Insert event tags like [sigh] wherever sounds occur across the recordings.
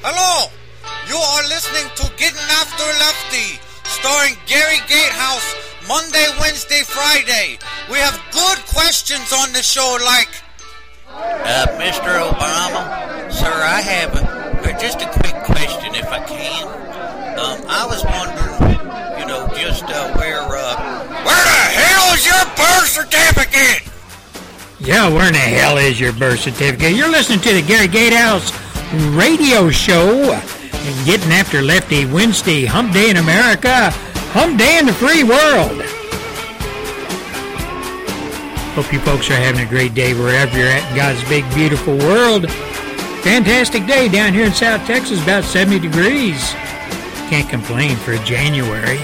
Hello! You are listening to Getting After Lefty, starring Gary Gatehouse, Monday, Wednesday, Friday. We have good questions on the show like. Uh, Mr. Obama, sir, I have a, just a quick question if I can. Um, I was wondering, you know, just uh, where, uh, where the hell is your birth certificate? Yeah, where in the hell is your birth certificate? You're listening to the Gary Gatehouse radio show and getting after Lefty Wednesday, Hump Day in America, Hump Day in the free world. Hope you folks are having a great day wherever you're at in God's big, beautiful world. Fantastic day down here in South Texas, about 70 degrees. Can't complain for January.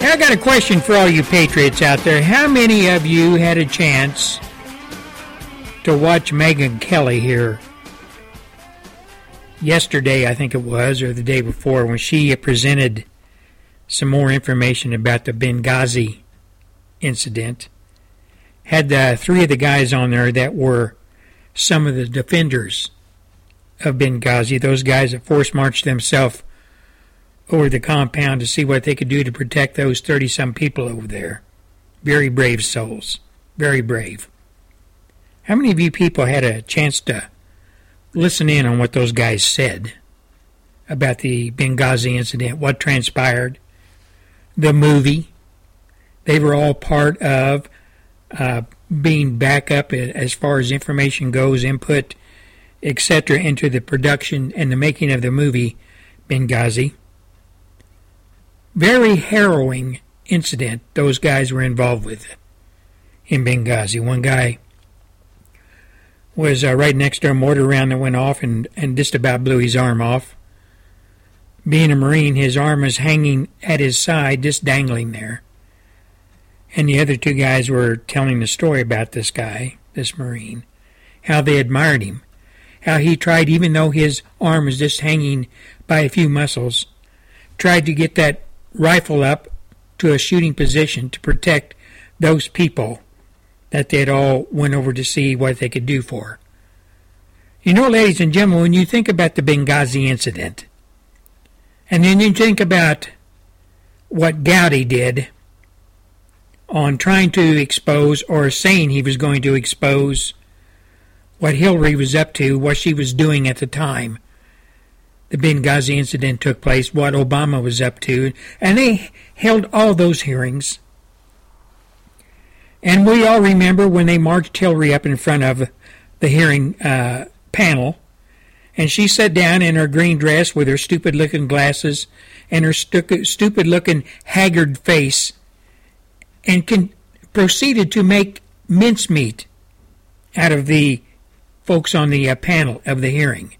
I got a question for all you patriots out there. How many of you had a chance to watch Megyn Kelly here yesterday, I think it was, or the day before, when she presented some more information about the Benghazi incident. Had uh, three of the guys on there that were some of the defenders of Benghazi, those guys that force marched themselves over the compound to see what they could do to protect those 30 some people over there. Very brave souls. Very brave. How many of you people had a chance to listen in on what those guys said about the Benghazi incident, what transpired, the movie? They were all part of uh, being backup as far as information goes, input, etc., into the production and the making of the movie Benghazi. Very harrowing incident those guys were involved with in Benghazi. One guy was uh, right next to a mortar round that went off and, and just about blew his arm off. Being a Marine, his arm was hanging at his side, just dangling there. And the other two guys were telling the story about this guy, this Marine, how they admired him, how he tried, even though his arm was just hanging by a few muscles, tried to get that rifle up to a shooting position to protect those people that they'd all went over to see what they could do for. You know, ladies and gentlemen, when you think about the Benghazi incident, and then you think about what Gowdy did on trying to expose or saying he was going to expose what Hillary was up to, what she was doing at the time. The Benghazi incident took place, what Obama was up to, and they held all those hearings. And we all remember when they marched Hillary up in front of the hearing uh, panel, and she sat down in her green dress with her stupid looking glasses and her stu- stupid looking haggard face, and con- proceeded to make mincemeat out of the folks on the uh, panel of the hearing.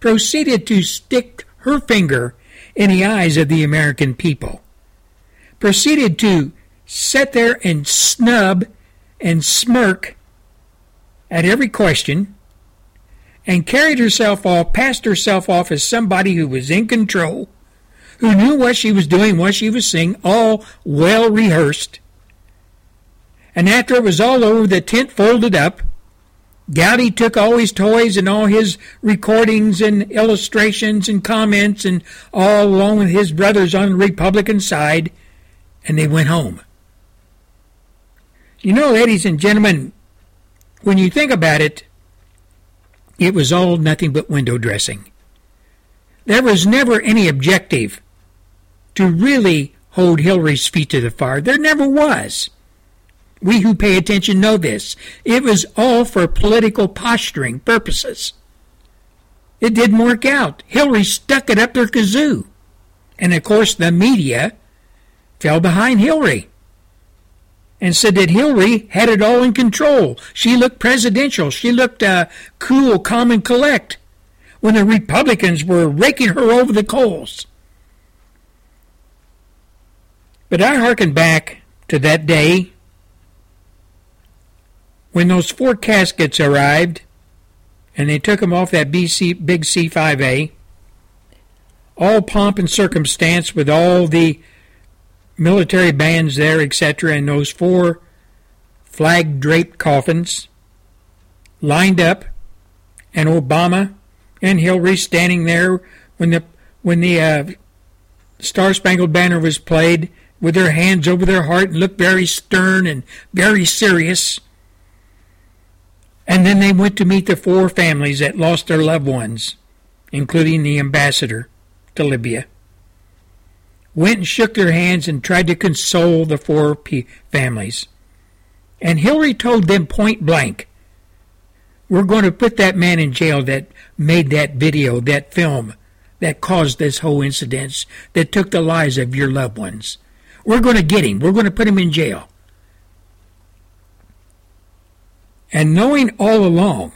Proceeded to stick her finger in the eyes of the American people. Proceeded to sit there and snub and smirk at every question and carried herself off, passed herself off as somebody who was in control, who knew what she was doing, what she was saying, all well rehearsed. And after it was all over, the tent folded up. Gowdy took all his toys and all his recordings and illustrations and comments and all along with his brothers on the Republican side, and they went home. You know, ladies and gentlemen, when you think about it, it was all nothing but window dressing. There was never any objective to really hold Hillary's feet to the fire. There never was. We who pay attention know this. It was all for political posturing purposes. It didn't work out. Hillary stuck it up their kazoo. And of course, the media fell behind Hillary and said that Hillary had it all in control. She looked presidential. She looked uh, cool, calm, and collect when the Republicans were raking her over the coals. But I hearken back to that day when those four caskets arrived and they took them off that BC, big C5A, all pomp and circumstance with all the military bands there, etc., and those four flag draped coffins lined up and Obama and Hillary standing there when the when the uh, Star Spangled Banner was played with their hands over their heart and looked very stern and very serious. And then they went to meet the four families that lost their loved ones, including the ambassador to Libya. Went and shook their hands and tried to console the four p- families. And Hillary told them point blank, we're going to put that man in jail that made that video, that film, that caused this whole incident, that took the lives of your loved ones. We're going to get him. We're going to put him in jail. And knowing all along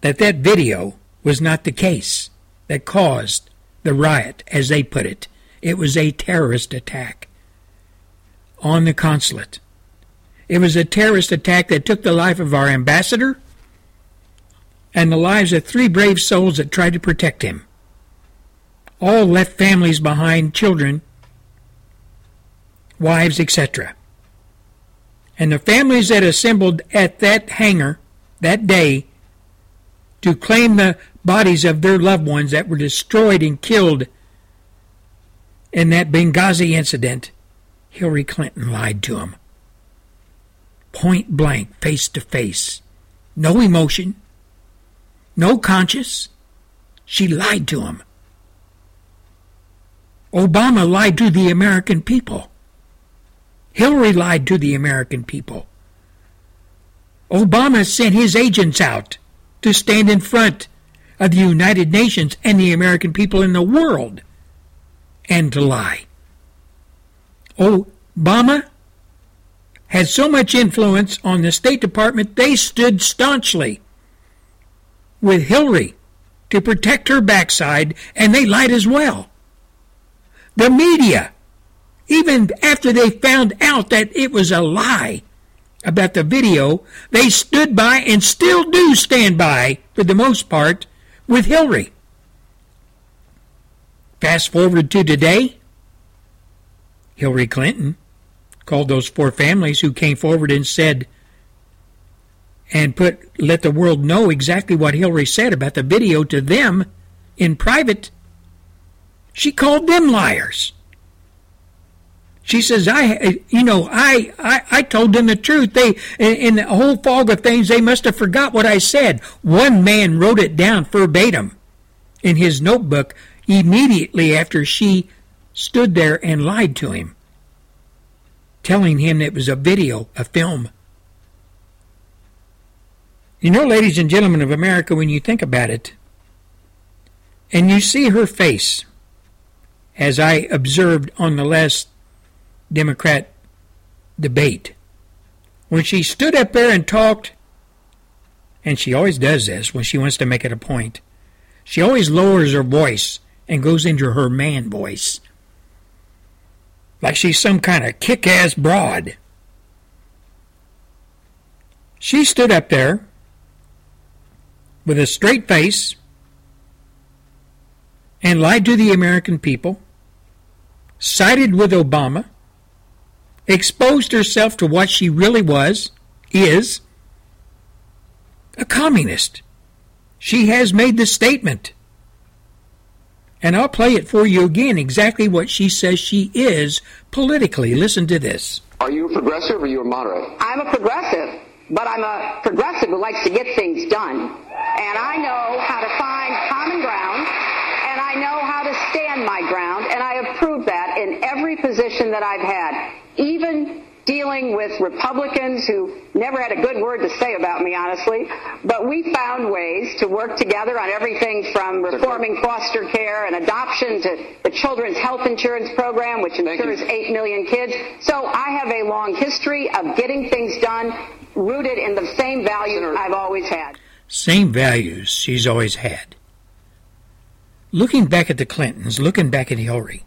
that that video was not the case that caused the riot, as they put it, it was a terrorist attack on the consulate. It was a terrorist attack that took the life of our ambassador and the lives of three brave souls that tried to protect him. All left families behind, children, wives, etc. And the families that assembled at that hangar that day to claim the bodies of their loved ones that were destroyed and killed in that Benghazi incident, Hillary Clinton lied to him. Point blank, face to face. No emotion, no conscience. She lied to him. Obama lied to the American people. Hillary lied to the American people. Obama sent his agents out to stand in front of the United Nations and the American people in the world and to lie. Oh, Obama had so much influence on the State Department, they stood staunchly with Hillary to protect her backside, and they lied as well. The media, even after they found out that it was a lie about the video, they stood by and still do stand by, for the most part, with Hillary. Fast forward to today, Hillary Clinton called those four families who came forward and said, and put let the world know exactly what Hillary said about the video to them in private. She called them liars. She says, "I, you know, I, I, I told them the truth. They, in the whole fog of things, they must have forgot what I said. One man wrote it down verbatim in his notebook immediately after she stood there and lied to him, telling him it was a video, a film." You know, ladies and gentlemen of America, when you think about it, and you see her face, as I observed on the last Democrat debate, when she stood up there and talked, and she always does this when she wants to make it a point, she always lowers her voice and goes into her man voice. Like she's some kind of kick ass broad. She stood up there with a straight face and lied to the American people, sided with Obama, exposed herself to what she really was, is, a communist. She has made the statement. And I'll play it for you again, exactly what she says she is politically. Listen to this. Are you a progressive or are you a moderate? I'm a progressive, but I'm a progressive who likes to get things done and I know how to find common ground, and I know how to stand my ground, and I have proved that in every position that I've had, even dealing with Republicans who never had a good word to say about me, honestly. But we found ways to work together on everything from reforming foster care and adoption to the Children's Health Insurance Program, which insures 8 million kids. So I have a long history of getting things done rooted in the same values I've always had same values she's always had. Looking back at the Clintons, looking back at Hillary,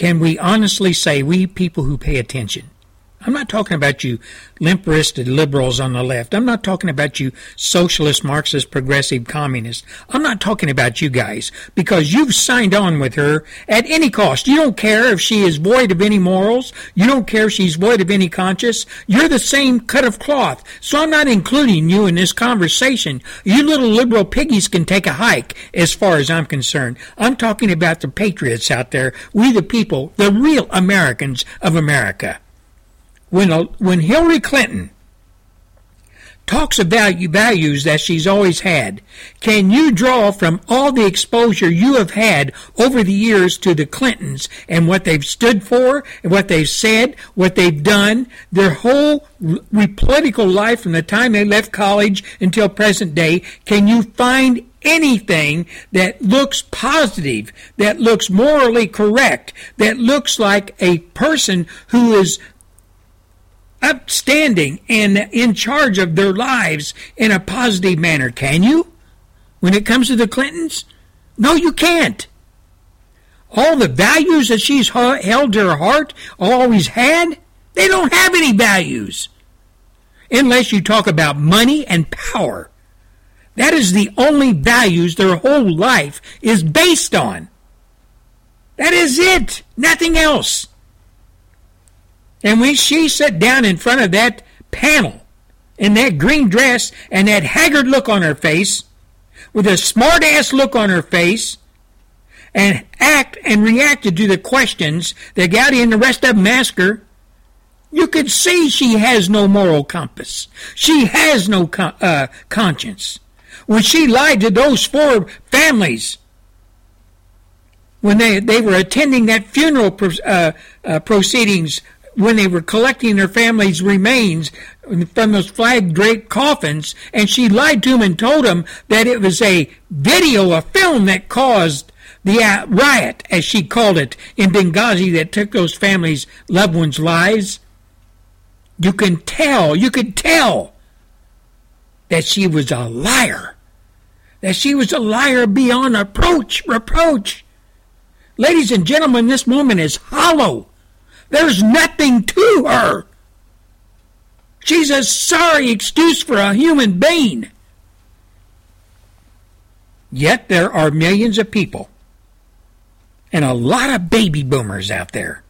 can we honestly say, we people who pay attention, I'm not talking about you limp wristed liberals on the left. I'm not talking about you socialist, Marxist, progressive communists. I'm not talking about you guys because you've signed on with her at any cost. You don't care if she is void of any morals. You don't care if she's void of any conscience. You're the same cut of cloth. So I'm not including you in this conversation. You little liberal piggies can take a hike as far as I'm concerned. I'm talking about the patriots out there. We the people, the real Americans of America when, uh, when Hillary Clinton talks about values that she's always had, can you draw from all the exposure you have had over the years to the Clintons and what they've stood for, and what they've said, what they've done, their whole political life from the time they left college until present day, can you find anything that looks positive, that looks morally correct, that looks like a person who is upstanding and in charge of their lives in a positive manner. Can you? When it comes to the Clintons? No, you can't. All the values that she's held to her heart, always had, they don't have any values. Unless you talk about money and power. That is the only values their whole life is based on. That is it. Nothing else. And when she sat down in front of that panel in that green dress and that haggard look on her face, with a smart ass look on her face, and act and reacted to the questions that Gowdy and the rest of them asked her, you could see she has no moral compass. She has no con- uh, conscience. When she lied to those four families, when they, they were attending that funeral pro- uh, uh, proceedings when they were collecting their family's remains from those flag draped coffins, and she lied to him and told him that it was a video, a film that caused the riot, as she called it, in Benghazi that took those families' loved ones' lives. You can tell, you could tell that she was a liar. That she was a liar beyond approach, reproach. Ladies and gentlemen, this woman is hollow. There's nothing to her. She's a sorry excuse for a human being. Yet there are millions of people and a lot of baby boomers out there.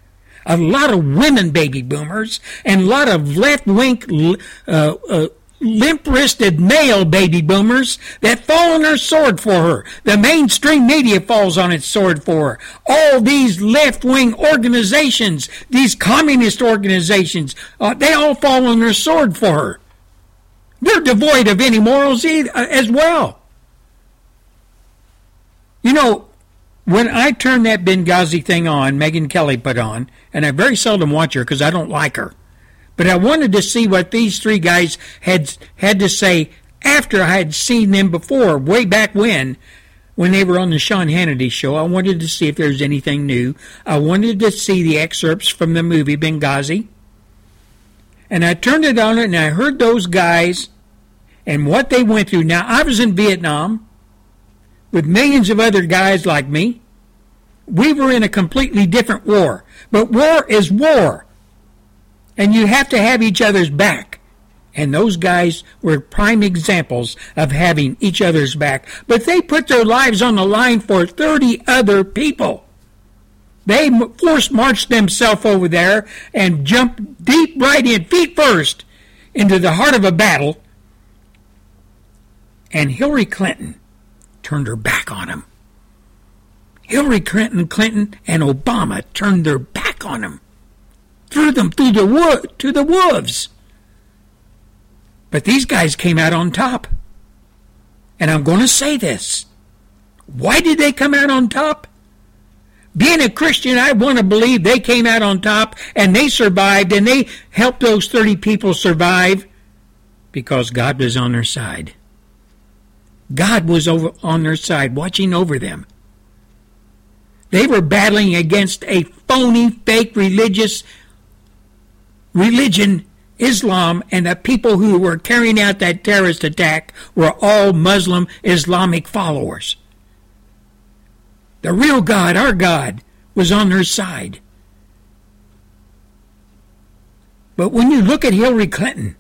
A lot of women baby boomers and a lot of left wing uh, uh, limp wristed male baby boomers that fall on their sword for her. The mainstream media falls on its sword for her. All these left wing organizations, these communist organizations, uh, they all fall on their sword for her. They're devoid of any morals either, uh, as well. You know, when I turn that Benghazi thing on, Megyn Kelly put on, and I very seldom watch her because I don't like her. But I wanted to see what these three guys had had to say after I had seen them before, way back when, when they were on the Sean Hannity show. I wanted to see if there was anything new. I wanted to see the excerpts from the movie Benghazi. And I turned it on and I heard those guys and what they went through. Now, I was in Vietnam with millions of other guys like me. We were in a completely different war. But war is war and you have to have each other's back. And those guys were prime examples of having each other's back. But they put their lives on the line for 30 other people. They force marched themselves over there and jumped deep right in, feet first, into the heart of a battle. And Hillary Clinton turned her back on him. Hillary Clinton, Clinton, and Obama turned their back on him threw them through the wood to the wolves. But these guys came out on top. And I'm going to say this. Why did they come out on top? Being a Christian, I want to believe they came out on top and they survived and they helped those 30 people survive because God was on their side. God was over on their side, watching over them. They were battling against a phony, fake religious religion, Islam, and the people who were carrying out that terrorist attack were all Muslim Islamic followers. The real God, our God, was on their side. But when you look at Hillary Clinton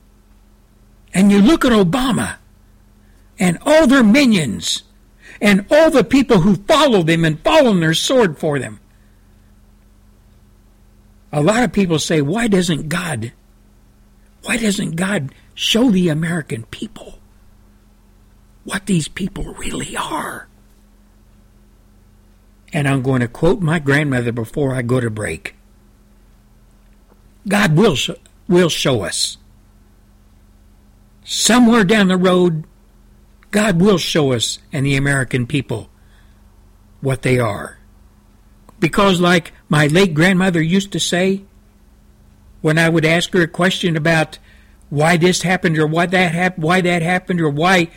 and you look at Obama and all their minions and all the people who follow them and fall on their sword for them, a lot of people say, why doesn't God, why doesn't God show the American people what these people really are? And I'm going to quote my grandmother before I go to break. God will, sh- will show us. Somewhere down the road, God will show us and the American people what they are. Because, like my late grandmother used to say, when I would ask her a question about why this happened or why that happened, why that happened, or why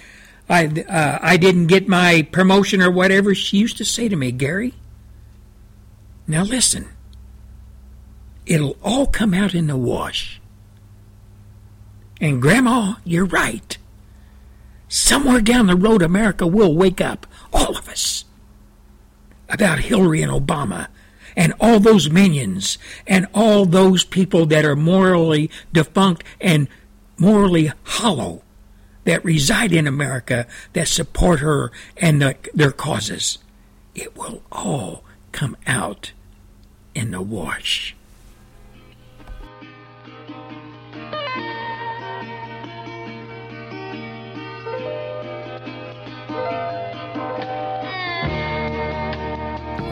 I uh, I didn't get my promotion or whatever, she used to say to me, Gary, now listen, it'll all come out in the wash. And Grandma, you're right. Somewhere down the road, America will wake up, all of us, about Hillary and Obama and all those minions and all those people that are morally defunct and morally hollow that reside in America that support her and the, their causes. It will all come out in the wash.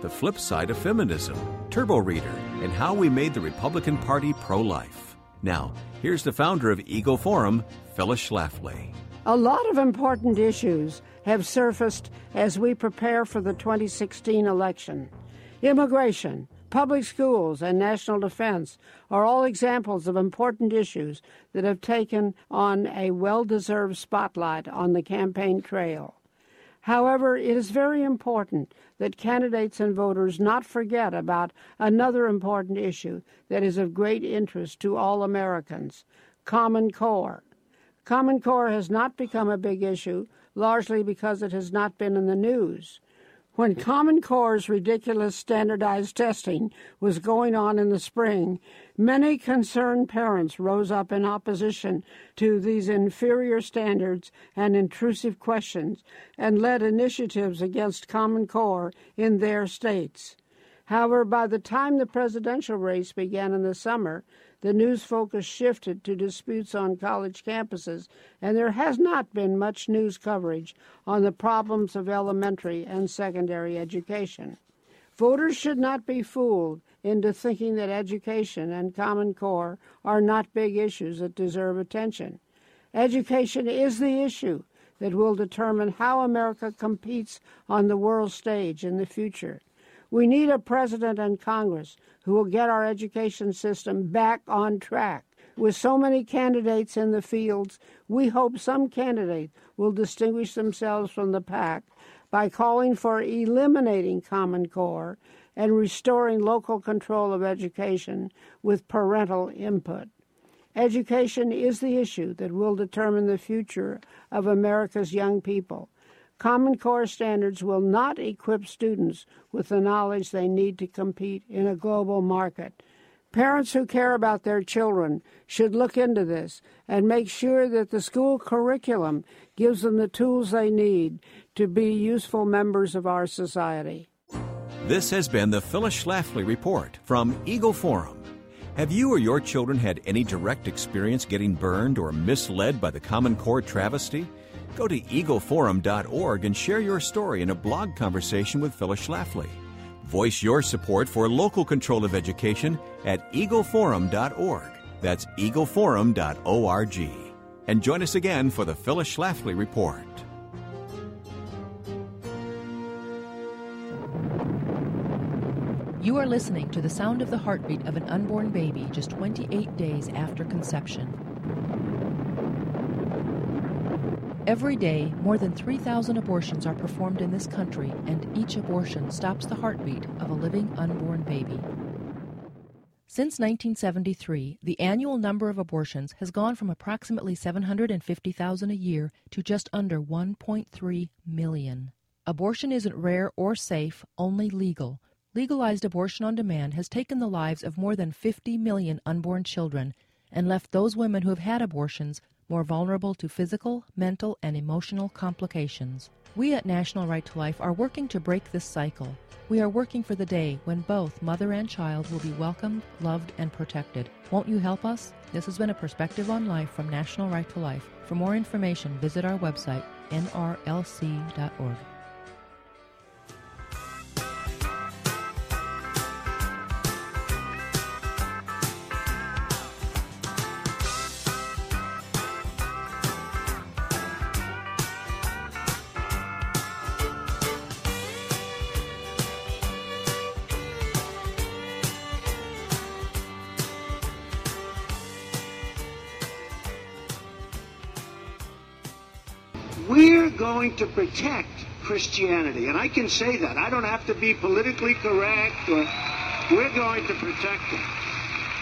The Flip Side of Feminism, Turbo Reader, and How We Made the Republican Party Pro Life. Now, here's the founder of Eagle Forum, Phyllis Schlafly. A lot of important issues have surfaced as we prepare for the 2016 election. Immigration, Public schools and national defense are all examples of important issues that have taken on a well deserved spotlight on the campaign trail. However, it is very important that candidates and voters not forget about another important issue that is of great interest to all Americans Common Core. Common Core has not become a big issue, largely because it has not been in the news. When Common Core's ridiculous standardized testing was going on in the spring, many concerned parents rose up in opposition to these inferior standards and intrusive questions and led initiatives against Common Core in their states. However, by the time the presidential race began in the summer, the news focus shifted to disputes on college campuses, and there has not been much news coverage on the problems of elementary and secondary education. Voters should not be fooled into thinking that education and Common Core are not big issues that deserve attention. Education is the issue that will determine how America competes on the world stage in the future. We need a president and Congress who will get our education system back on track. With so many candidates in the fields, we hope some candidate will distinguish themselves from the pack by calling for eliminating Common Core and restoring local control of education with parental input. Education is the issue that will determine the future of America's young people. Common Core standards will not equip students with the knowledge they need to compete in a global market. Parents who care about their children should look into this and make sure that the school curriculum gives them the tools they need to be useful members of our society. This has been the Phyllis Schlafly Report from Eagle Forum. Have you or your children had any direct experience getting burned or misled by the Common Core travesty? Go to eagleforum.org and share your story in a blog conversation with Phyllis Schlafly. Voice your support for local control of education at eagleforum.org. That's eagleforum.org. And join us again for the Phyllis Schlafly Report. You are listening to the sound of the heartbeat of an unborn baby just 28 days after conception. Every day, more than 3,000 abortions are performed in this country, and each abortion stops the heartbeat of a living unborn baby. Since 1973, the annual number of abortions has gone from approximately 750,000 a year to just under 1.3 million. Abortion isn't rare or safe, only legal. Legalized abortion on demand has taken the lives of more than 50 million unborn children and left those women who have had abortions more vulnerable to physical, mental, and emotional complications. We at National Right to Life are working to break this cycle. We are working for the day when both mother and child will be welcomed, loved, and protected. Won't you help us? This has been a perspective on life from National Right to Life. For more information, visit our website, nrlc.org. going to protect Christianity, and I can say that. I don't have to be politically correct, or we're going to protect it.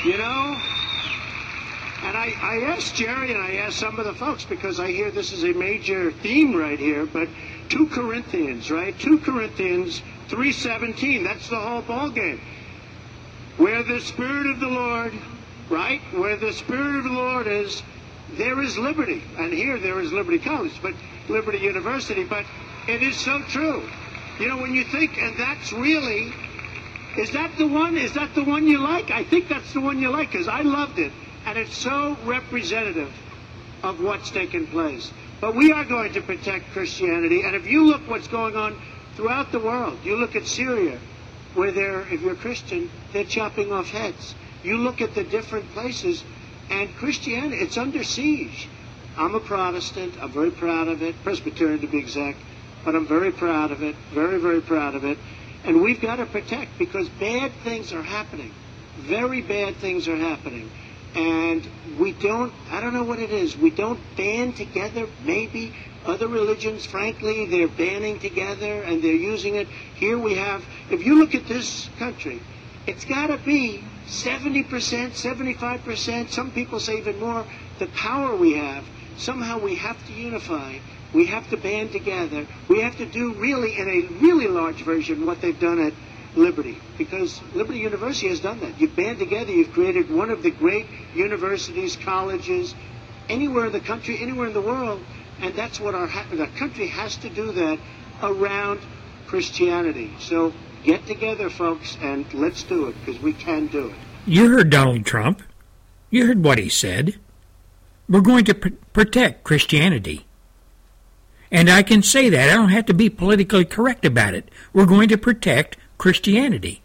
You know? And I, I asked Jerry and I asked some of the folks because I hear this is a major theme right here, but 2 Corinthians, right? 2 Corinthians 3.17, that's the whole ball game. Where the Spirit of the Lord, right? Where the Spirit of the Lord is, there is liberty. And here there is Liberty College, but Liberty University, but it is so true. You know, when you think, and that's really, is that the one? Is that the one you like? I think that's the one you like because I loved it. And it's so representative of what's taken place. But we are going to protect Christianity. And if you look what's going on throughout the world, you look at Syria, where they're, if you're Christian, they're chopping off heads. You look at the different places, and Christianity, it's under siege. I'm a Protestant. I'm very proud of it, Presbyterian to be exact, but I'm very proud of it, very, very proud of it. And we've got to protect because bad things are happening. Very bad things are happening. And we don't, I don't know what it is, we don't band together, maybe. Other religions, frankly, they're banding together and they're using it. Here we have, if you look at this country, it's got to be 70%, 75%, some people say even more, the power we have. Somehow we have to unify. We have to band together. We have to do really, in a really large version, what they've done at Liberty. Because Liberty University has done that. You've band together. You've created one of the great universities, colleges, anywhere in the country, anywhere in the world. And that's what our the country has to do that around Christianity. So get together, folks, and let's do it because we can do it. You heard Donald Trump. You heard what he said. We're going to pr- protect Christianity. And I can say that. I don't have to be politically correct about it. We're going to protect Christianity.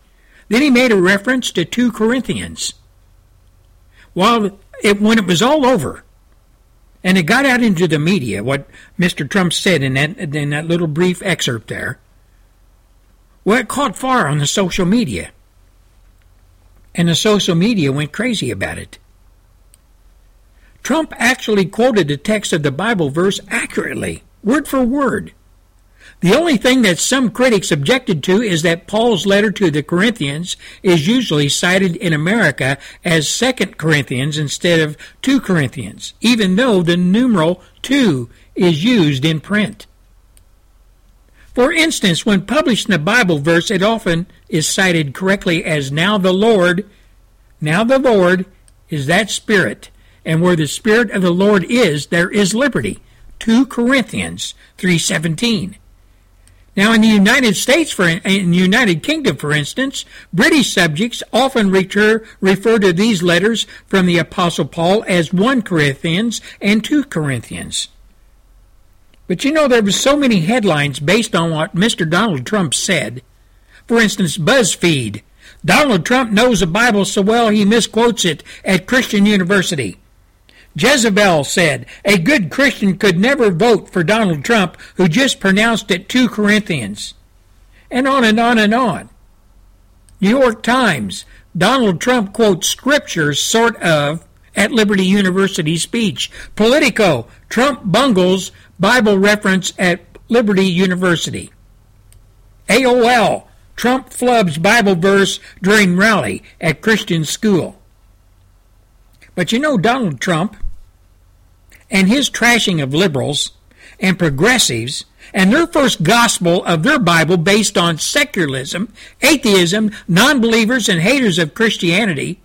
Then he made a reference to 2 Corinthians. While it, when it was all over, and it got out into the media, what Mr. Trump said in that, in that little brief excerpt there, well, it caught fire on the social media. And the social media went crazy about it. Trump actually quoted the text of the Bible verse accurately, word for word. The only thing that some critics objected to is that Paul's letter to the Corinthians is usually cited in America as 2 Corinthians instead of 2 Corinthians, even though the numeral 2 is used in print. For instance, when published in a Bible verse, it often is cited correctly as now the Lord, now the Lord is that Spirit and where the spirit of the Lord is, there is liberty. 2 Corinthians 3:17. Now, in the United States, for in the United Kingdom, for instance, British subjects often refer, refer to these letters from the Apostle Paul as 1 Corinthians and 2 Corinthians. But you know, there were so many headlines based on what Mr. Donald Trump said. For instance, BuzzFeed. Donald Trump knows the Bible so well he misquotes it at Christian University. Jezebel said, A good Christian could never vote for Donald Trump, who just pronounced it 2 Corinthians. And on and on and on. New York Times, Donald Trump quotes scriptures sort of at Liberty University speech. Politico, Trump bungles Bible reference at Liberty University. AOL, Trump flubs Bible verse during rally at Christian school. But you know, Donald Trump and his trashing of liberals and progressives and their first gospel of their Bible based on secularism, atheism, non believers, and haters of Christianity,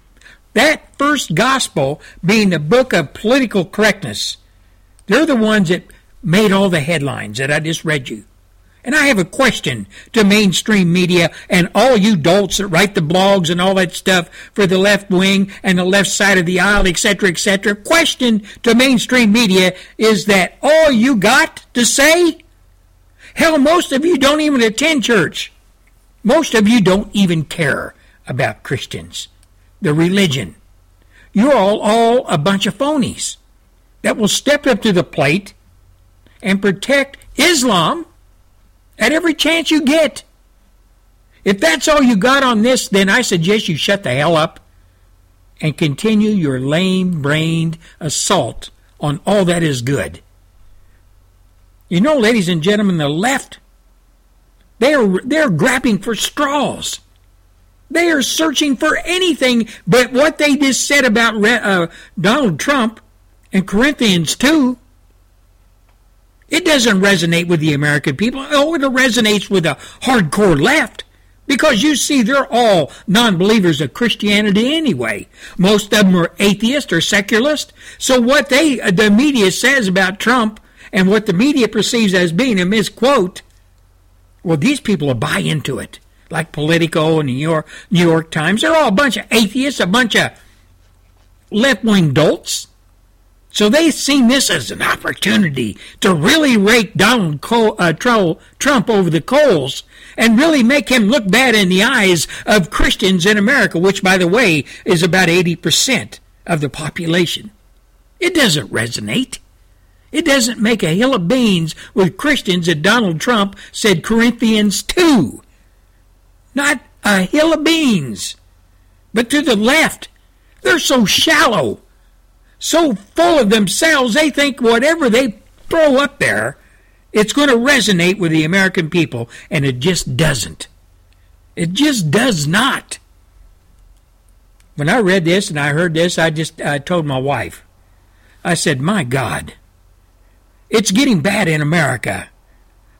that first gospel being the book of political correctness, they're the ones that made all the headlines that I just read you. And I have a question to mainstream media and all you dolts that write the blogs and all that stuff for the left wing and the left side of the aisle, etc., etc. Question to mainstream media is that all you got to say? Hell, most of you don't even attend church. Most of you don't even care about Christians, the religion. You're all, all a bunch of phonies that will step up to the plate and protect Islam at every chance you get. If that's all you got on this, then I suggest you shut the hell up and continue your lame brained assault on all that is good. You know, ladies and gentlemen, the left, they're, they're grabbing for straws. They are searching for anything but what they just said about uh, Donald Trump and Corinthians 2. It doesn't resonate with the American people. Oh, it resonates with the hardcore left. Because you see, they're all non believers of Christianity anyway. Most of them are atheist or secularist. So what they, the media says about Trump and what the media perceives as being a misquote, well, these people will buy into it. Like Politico and New York, New York Times. They're all a bunch of atheists, a bunch of left wing dolts. So they've seen this as an opportunity to really rake Donald Cole, uh, Trump over the coals and really make him look bad in the eyes of Christians in America, which, by the way, is about 80% of the population. It doesn't resonate. It doesn't make a hill of beans with Christians that Donald Trump said Corinthians 2. Not a hill of beans. But to the left, they're so shallow so full of themselves, they think whatever they throw up there, it's going to resonate with the American people, and it just doesn't. It just does not. When I read this and I heard this, I just I told my wife, I said, My God, it's getting bad in America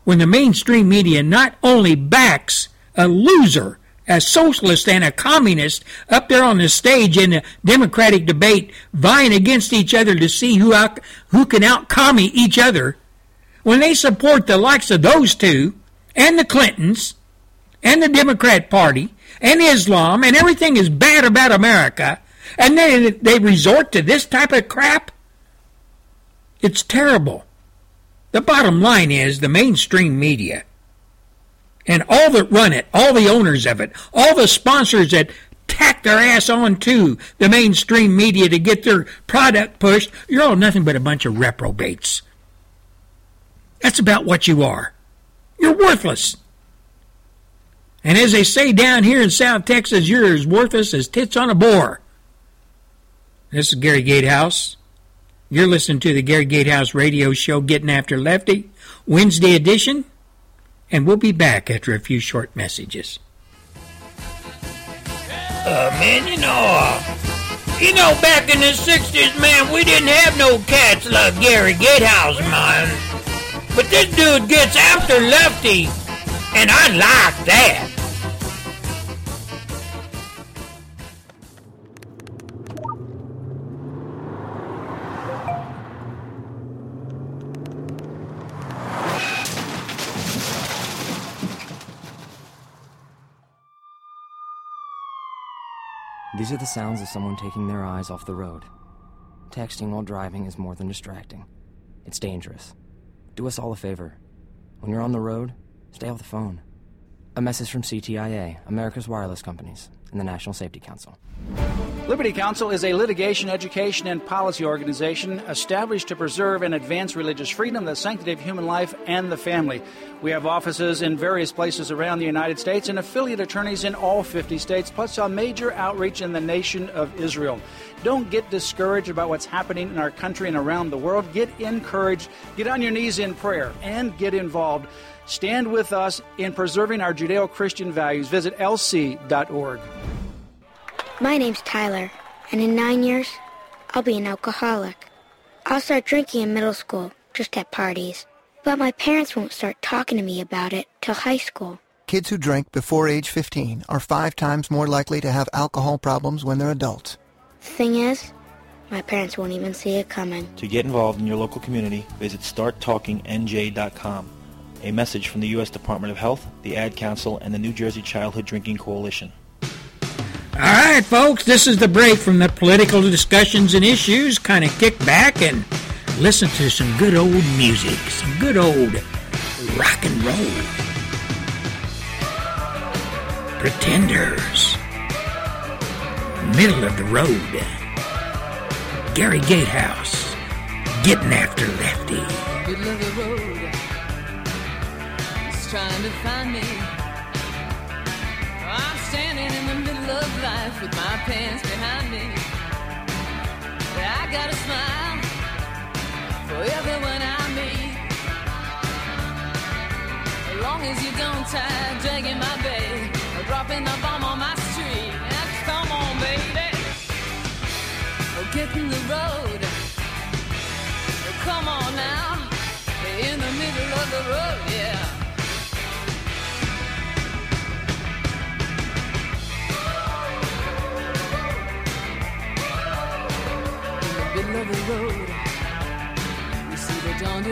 when the mainstream media not only backs a loser a socialist and a communist up there on the stage in a democratic debate vying against each other to see who out, who can out commie each other. When they support the likes of those two and the Clintons and the Democrat Party and Islam and everything is bad about America and then they resort to this type of crap it's terrible. The bottom line is the mainstream media and all that run it, all the owners of it, all the sponsors that tack their ass on to the mainstream media to get their product pushed, you're all nothing but a bunch of reprobates. That's about what you are. You're worthless. And as they say down here in South Texas, you're as worthless as tits on a boar. This is Gary Gatehouse. You're listening to the Gary Gatehouse radio show, Getting After Lefty, Wednesday edition and we'll be back after a few short messages. Uh, man, you know, uh, you know, back in the 60s, man, we didn't have no cats like Gary Gatehouse, man. But this dude gets after Lefty, and I like that. These are the sounds of someone taking their eyes off the road. Texting while driving is more than distracting. It's dangerous. Do us all a favor. When you're on the road, stay off the phone. A message from CTIA, America's Wireless Companies, and the National Safety Council. Liberty Counsel is a litigation, education, and policy organization established to preserve and advance religious freedom, the sanctity of human life, and the family. We have offices in various places around the United States and affiliate attorneys in all 50 states, plus a major outreach in the nation of Israel. Don't get discouraged about what's happening in our country and around the world. Get encouraged, get on your knees in prayer, and get involved. Stand with us in preserving our Judeo Christian values. Visit lc.org. My name's Tyler, and in nine years, I'll be an alcoholic. I'll start drinking in middle school, just at parties. But my parents won't start talking to me about it till high school. Kids who drink before age 15 are five times more likely to have alcohol problems when they're adults. The thing is, my parents won't even see it coming. To get involved in your local community, visit starttalkingnj.com. A message from the U.S. Department of Health, the Ad Council, and the New Jersey Childhood Drinking Coalition. All right, folks, this is the break from the political discussions and issues. Kind of kick back and listen to some good old music, some good old rock and roll. Pretenders. Middle of the road. Gary Gatehouse. Getting after Lefty. Middle of the road. He's trying to find me. I'm standing in life with my pants behind me. I got a smile for everyone I meet. As long as you don't tie dragging my bag or dropping the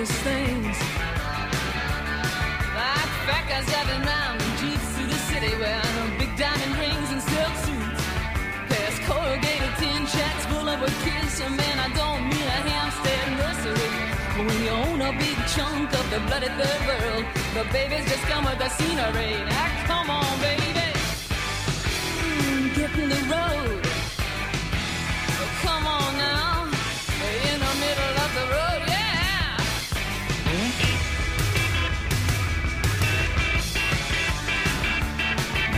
darndest things. Like fat guys driving around in jeeps through the city wearing big diamond rings and silk suits. Past corrugated tin shacks full of kids. So man, I don't mean a Hampstead nursery. But when you own a big chunk of the bloody third world, the babies just come with the scenery. Now come on, baby. Mm, get in the road. Oh, come on now in the middle of the road,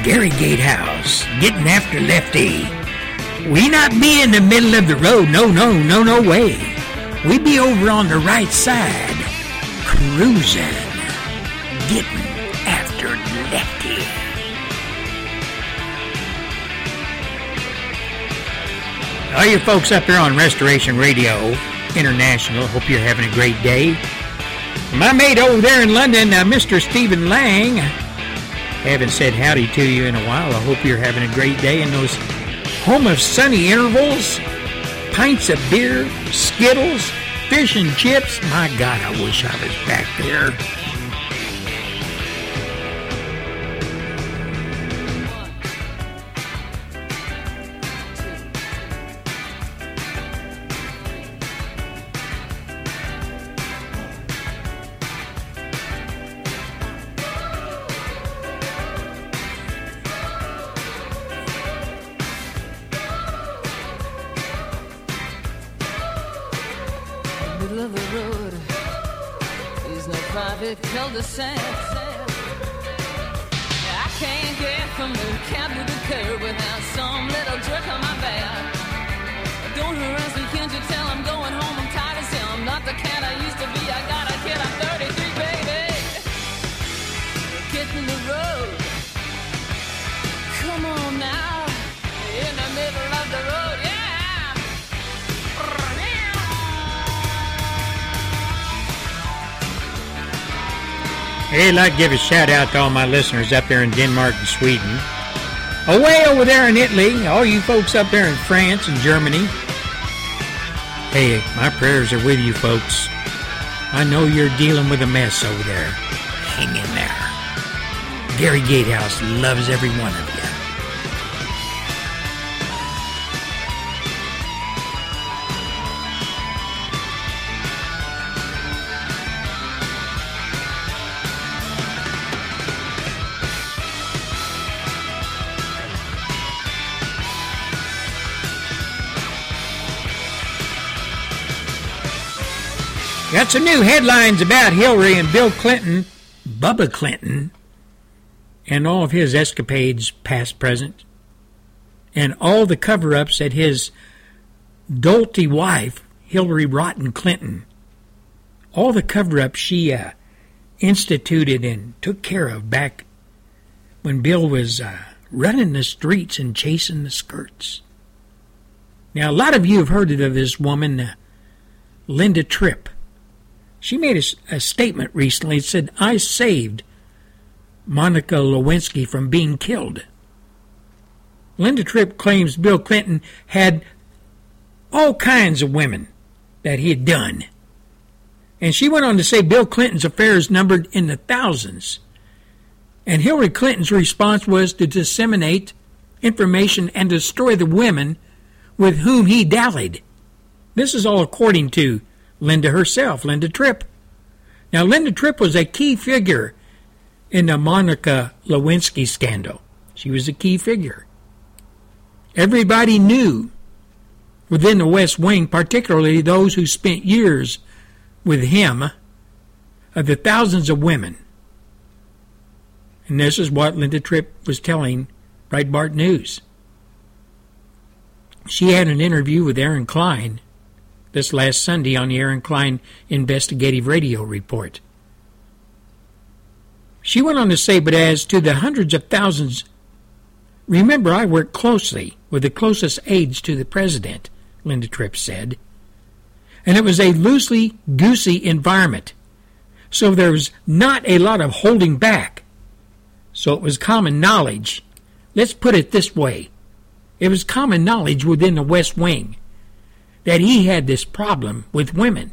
Gary Gatehouse, getting after Lefty. We not be in the middle of the road, no, no, no, no way. We be over on the right side, cruising, getting after Lefty. All you folks up there on Restoration Radio International, hope you're having a great day. My mate over there in London, uh, Mr. Stephen Lang, haven't said howdy to you in a while. I hope you're having a great day in those home of sunny intervals, pints of beer, Skittles, fish and chips. My God, I wish I was back there. No private cul-de-sac. I can't get from the cab to the curb without Hey, I'd like to give a shout out to all my listeners up there in Denmark and Sweden. Away over there in Italy, all you folks up there in France and Germany. Hey, my prayers are with you folks. I know you're dealing with a mess over there. Hang in there. Gary Gatehouse loves every one of you. Some new headlines about Hillary and Bill Clinton, Bubba Clinton, and all of his escapades, past, present, and all the cover ups that his dolty wife, Hillary Rotten Clinton, all the cover ups she uh, instituted and took care of back when Bill was uh, running the streets and chasing the skirts. Now, a lot of you have heard of this woman, uh, Linda Tripp. She made a, a statement recently. It said, I saved Monica Lewinsky from being killed. Linda Tripp claims Bill Clinton had all kinds of women that he had done. And she went on to say Bill Clinton's affairs numbered in the thousands. And Hillary Clinton's response was to disseminate information and destroy the women with whom he dallied. This is all according to Linda herself, Linda Tripp. Now, Linda Tripp was a key figure in the Monica Lewinsky scandal. She was a key figure. Everybody knew within the West Wing, particularly those who spent years with him, of the thousands of women. And this is what Linda Tripp was telling Breitbart News. She had an interview with Aaron Klein this last Sunday on the Aaron Klein Investigative Radio Report. She went on to say, but as to the hundreds of thousands, remember I work closely with the closest aides to the president, Linda Tripp said. And it was a loosely goosey environment. So there was not a lot of holding back. So it was common knowledge. Let's put it this way. It was common knowledge within the West Wing that he had this problem with women.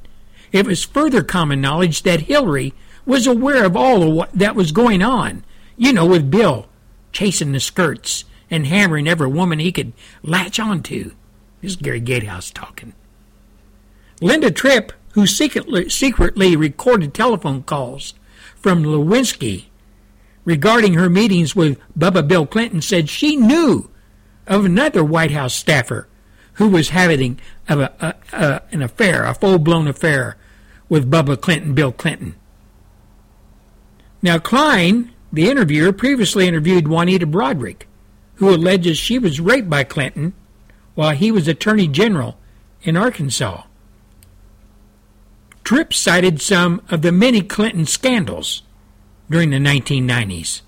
It was further common knowledge that Hillary was aware of all of what that was going on. You know, with Bill chasing the skirts and hammering every woman he could latch onto. This is Gary Gatehouse talking. Linda Tripp, who secretly, secretly recorded telephone calls from Lewinsky regarding her meetings with Bubba Bill Clinton, said she knew of another White House staffer who was having a, a, a, an affair, a full blown affair with Bubba Clinton, Bill Clinton. Now, Klein, the interviewer, previously interviewed Juanita Broaddrick, who alleges she was raped by Clinton while he was Attorney General in Arkansas. Tripp cited some of the many Clinton scandals during the 1990s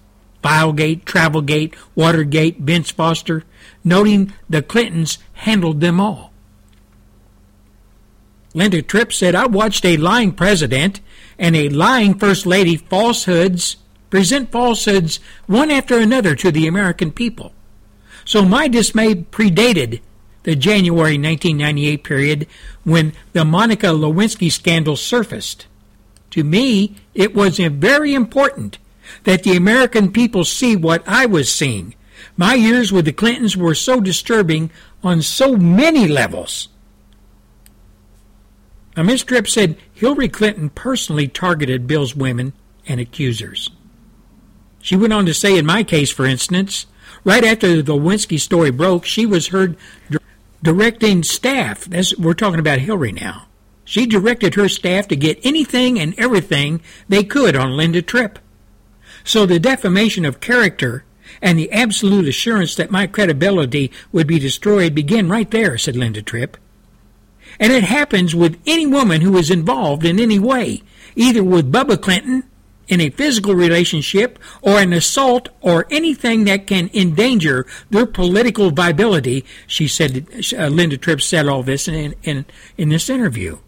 Filegate, Travelgate, Watergate, Vince Foster, noting the Clintons handled them all. Linda Tripp said, I watched a lying president and a lying First Lady falsehoods present falsehoods one after another to the American people. So my dismay predated the January 1998 period when the Monica Lewinsky scandal surfaced. To me, it was very important that the American people see what I was seeing. My years with the Clintons were so disturbing on so many levels. Now, Ms. Tripp said Hillary Clinton personally targeted Bill's women and accusers. She went on to say, in my case, for instance, right after the Lewinsky story broke, she was heard directing staff. That's, we're talking about Hillary now. She directed her staff to get anything and everything they could on Linda Tripp. So the defamation of character and the absolute assurance that my credibility would be destroyed begin right there, said Linda Tripp. And it happens with any woman who is involved in any way, either with Bubba Clinton in a physical relationship or an assault or anything that can endanger their political viability. She said, uh, Linda Tripp said all this in, in, in this interview.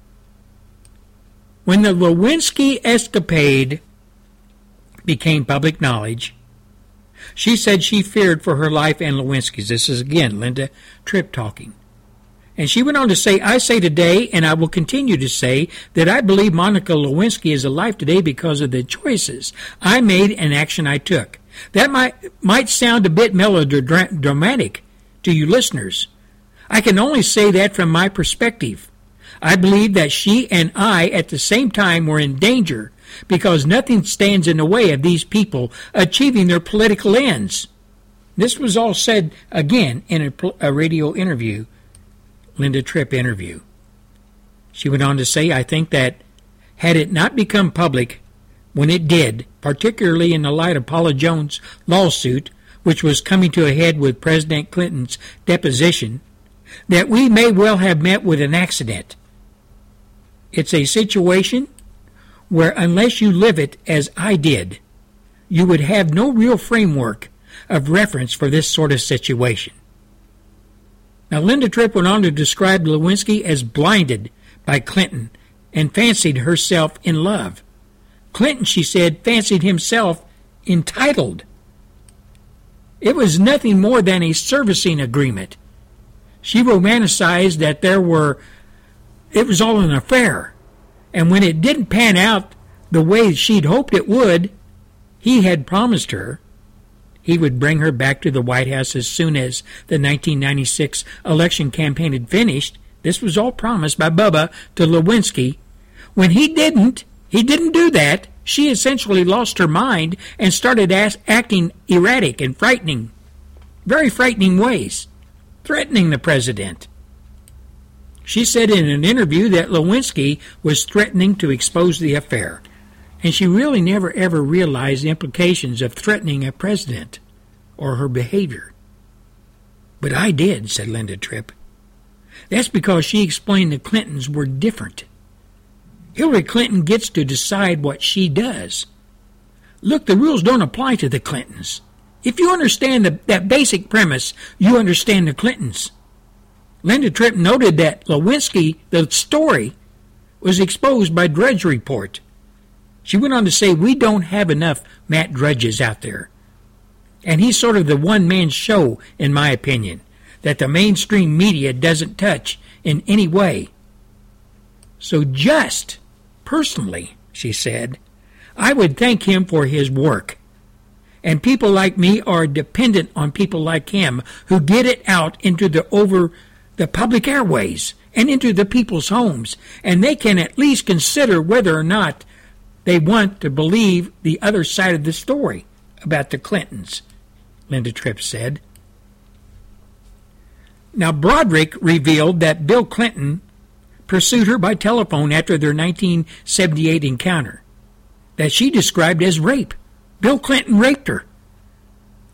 When the Lewinsky escapade became public knowledge, she said she feared for her life and Lewinsky's. This is again Linda Tripp talking. And she went on to say, I say today, and I will continue to say, that I believe Monica Lewinsky is alive today because of the choices I made and action I took. That might, might sound a bit melodramatic to you listeners. I can only say that from my perspective. I believe that she and I at the same time were in danger because nothing stands in the way of these people achieving their political ends. This was all said again in a, a radio interview Linda Tripp interview. She went on to say, I think that Had it not become public when it did, particularly in the light of Paula Jones' lawsuit, which was coming to a head with President Clinton's deposition, that we may well have met with an accident. It's a situation where, unless you live it as I did, you would have no real framework of reference for this sort of situation. Now, Linda Tripp went on to describe Lewinsky as blinded by Clinton and fancied herself in love. Clinton, she said, fancied himself entitled. It was nothing more than a servicing agreement. She romanticized that there were, it was all an affair. And when it didn't pan out the way she'd hoped it would, he had promised her he would bring her back to the White House as soon as the 1996 election campaign had finished. This was all promised by Bubba to Lewinsky. When he didn't, he didn't do that. She essentially lost her mind and started acting erratic and frightening, very frightening ways, threatening the president. She said in an interview that Lewinsky was threatening to expose the affair and she really never ever realized the implications of threatening a president or her behavior. But I did, said Linda Tripp. That's because she explained the Clintons were different. Hillary Clinton gets to decide what she does. Look, the rules don't apply to the Clintons. If you understand the, that basic premise, you understand the Clintons. Linda Tripp noted that Lewinsky, the story, was exposed by Drudge Report. She went on to say, We don't have enough Matt Drudges out there. And he's sort of the one man show, in my opinion, that the mainstream media doesn't touch in any way. So, just personally, she said, I would thank him for his work. And people like me are dependent on people like him who get it out into the over the public airways and into the people's homes, and they can at least consider whether or not they want to believe the other side of the story about the Clintons, Linda Tripp said. Now, Broaddrick revealed that Bill Clinton pursued her by telephone after their 1978 encounter, that she described as rape. Bill Clinton raped her.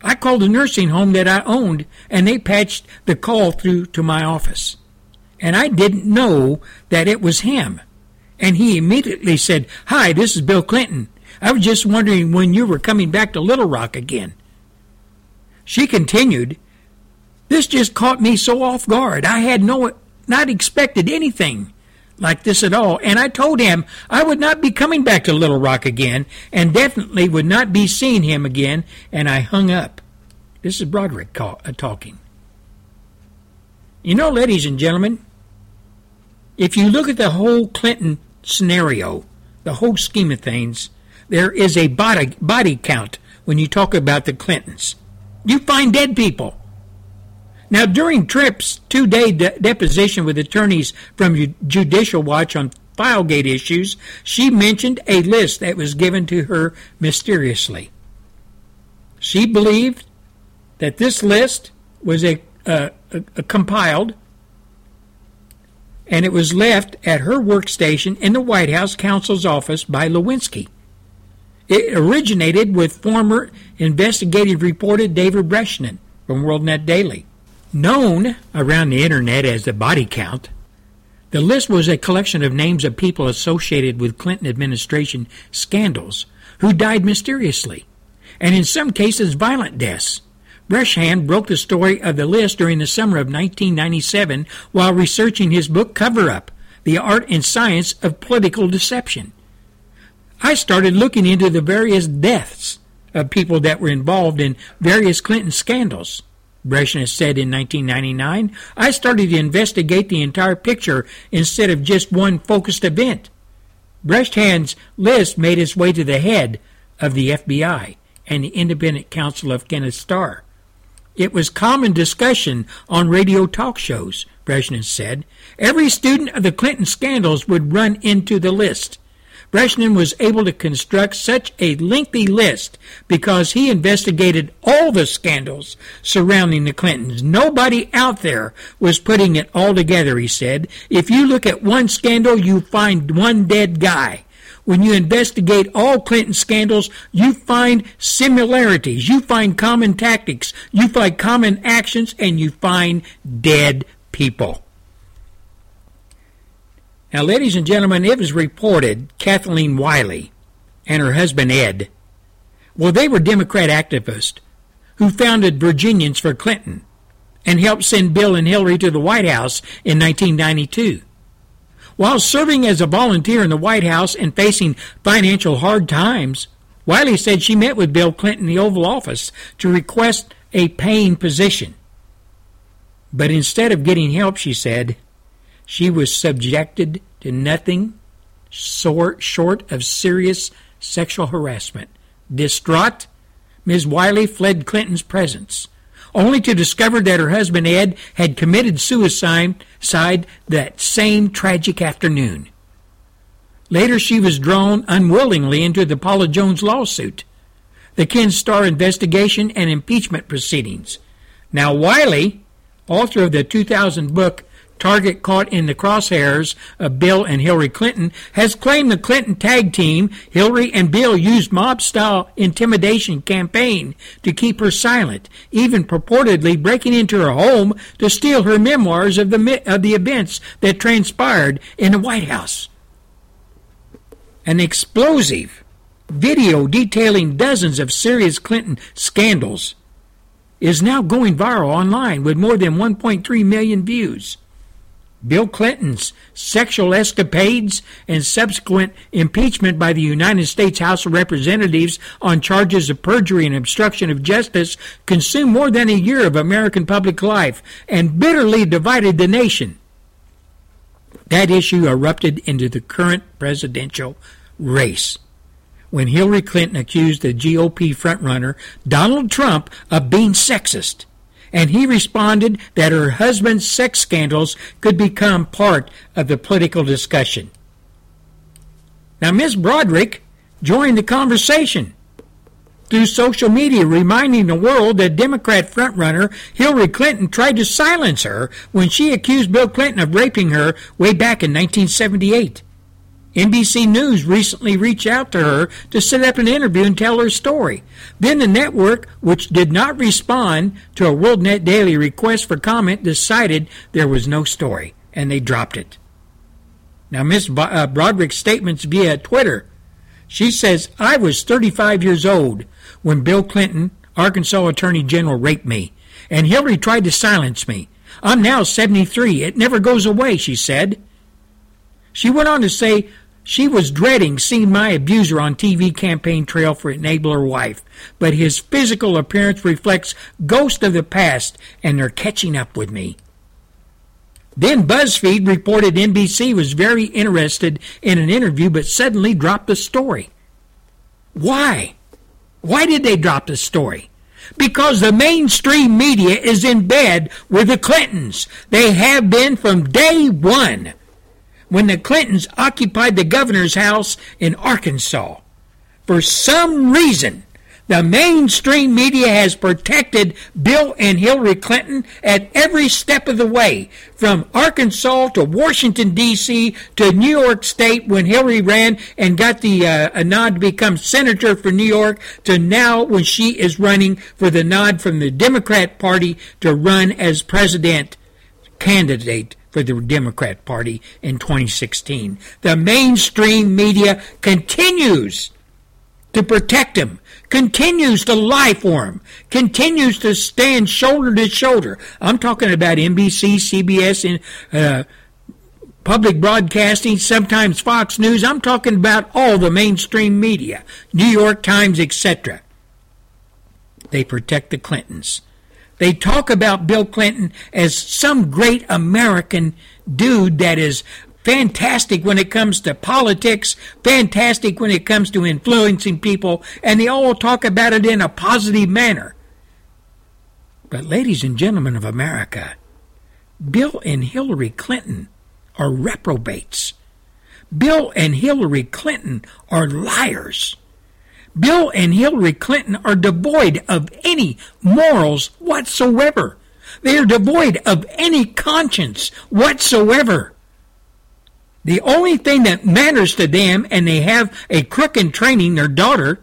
I called a nursing home that I owned, and they patched the call through to my office. And I didn't know that it was him and he immediately said, Hi, this is Bill Clinton. I was just wondering when you were coming back to Little Rock again. She continued, This just caught me so off guard. I had no not expected anything like this at all, and I told him I would not be coming back to Little Rock again, and definitely would not be seeing him again, and I hung up. This is Broaddrick call, uh, talking. You know, ladies and gentlemen, if you look at the whole Clinton scenario, the whole scheme of things, there is a body, body count when you talk about the Clintons. You find dead people. Now, during Tripp's two day de- deposition with attorneys from Judicial Watch on Filegate issues, she mentioned a list that was given to her mysteriously. She believed that this list was a, uh, a, a compiled and it was left at her workstation in the White House counsel's office by Lewinsky. It originated with former investigative reporter David Bresnahan from WorldNet Daily. Known around the internet as the body count, the list was a collection of names of people associated with Clinton administration scandals who died mysteriously, and in some cases violent deaths. Bresnahan broke the story of the list during the summer of 1997 while researching his book Cover Up The Art and Science of Political Deception. I started looking into the various deaths of people that were involved in various Clinton scandals. Bresnahan said in 1999, I started to investigate the entire picture instead of just one focused event. Bresnahan's list made its way to the head of the FBI and the independent counsel of Kenneth Starr. It was common discussion on radio talk shows, Bresnahan said. Every student of the Clinton scandals would run into the list. Bresnahan was able to construct such a lengthy list because he investigated all the scandals surrounding the Clintons. Nobody out there was putting it all together, he said. If you look at one scandal, you find one dead guy. When you investigate all Clinton scandals, you find similarities, you find common tactics, you find common actions, and you find dead people. Now, ladies and gentlemen, it was reported Kathleen Willey and her husband Ed, well, they were Democrat activists who founded Virginians for Clinton and helped send Bill and Hillary to the White House in 1992. While serving as a volunteer in the White House and facing financial hard times, Willey said she met with Bill Clinton in the Oval Office to request a paying position. But instead of getting help, she said, she was subjected to nothing short of serious sexual harassment. Distraught, Ms. Willey fled Clinton's presence only to discover that her husband Ed had committed suicide that same tragic afternoon. Later, she was drawn unwillingly into the Paula Jones lawsuit, the Ken Starr investigation, and impeachment proceedings. Now, Willey, author of the 2000 book target caught in the crosshairs of Bill and Hillary Clinton, has claimed the Clinton tag team, Hillary and Bill, used mob style intimidation campaign to keep her silent, even purportedly breaking into her home to steal her memoirs of the, of the events that transpired in the White House. An explosive video detailing dozens of serious Clinton scandals is now going viral online with more than 1.3 million views. Bill Clinton's sexual escapades and subsequent impeachment by the United States House of Representatives on charges of perjury and obstruction of justice consumed more than a year of American public life and bitterly divided the nation. That issue erupted into the current presidential race when Hillary Clinton accused the GOP frontrunner Donald Trump of being sexist and he responded that her husband's sex scandals could become part of the political discussion. Now, Ms. Broaddrick joined the conversation through social media, reminding the world that Democrat frontrunner Hillary Clinton tried to silence her when she accused Bill Clinton of raping her way back in 1978. NBC News recently reached out to her to set up an interview and tell her story. Then the network, which did not respond to a WorldNet Daily request for comment, decided there was no story, and they dropped it. Now, Miss uh, Broaddrick's statements via Twitter. She says, I was 35 years old when Bill Clinton, Arkansas Attorney General, raped me, and Hillary tried to silence me. I'm now 73. It never goes away, she said. She went on to say, she was dreading seeing my abuser on TV campaign trail for enabler wife, but his physical appearance reflects ghosts of the past, and they're catching up with me. Then BuzzFeed reported NBC was very interested in an interview, but suddenly dropped the story. Why? Why did they drop the story? Because the mainstream media is in bed with the Clintons. They have been from day one when the Clintons occupied the governor's house in Arkansas. For some reason, the mainstream media has protected Bill and Hillary Clinton at every step of the way, from Arkansas to Washington, D.C. to New York State when Hillary ran and got the uh, nod to become senator for New York, to now when she is running for the nod from the Democrat Party to run as president candidate for the Democrat Party in 2016. The mainstream media continues to protect him, continues to lie for him, continues to stand shoulder to shoulder. I'm talking about NBC, CBS, and uh, public broadcasting, sometimes Fox News. I'm talking about all the mainstream media, New York Times, etc. They protect the Clintons. They talk about Bill Clinton as some great American dude that is fantastic when it comes to politics, fantastic when it comes to influencing people, and they all talk about it in a positive manner. But, ladies and gentlemen of America, Bill and Hillary Clinton are reprobates. Bill and Hillary Clinton are liars. Bill and Hillary Clinton are devoid of any morals whatsoever. They are devoid of any conscience whatsoever. The only thing that matters to them, and they have a crook in training, their daughter,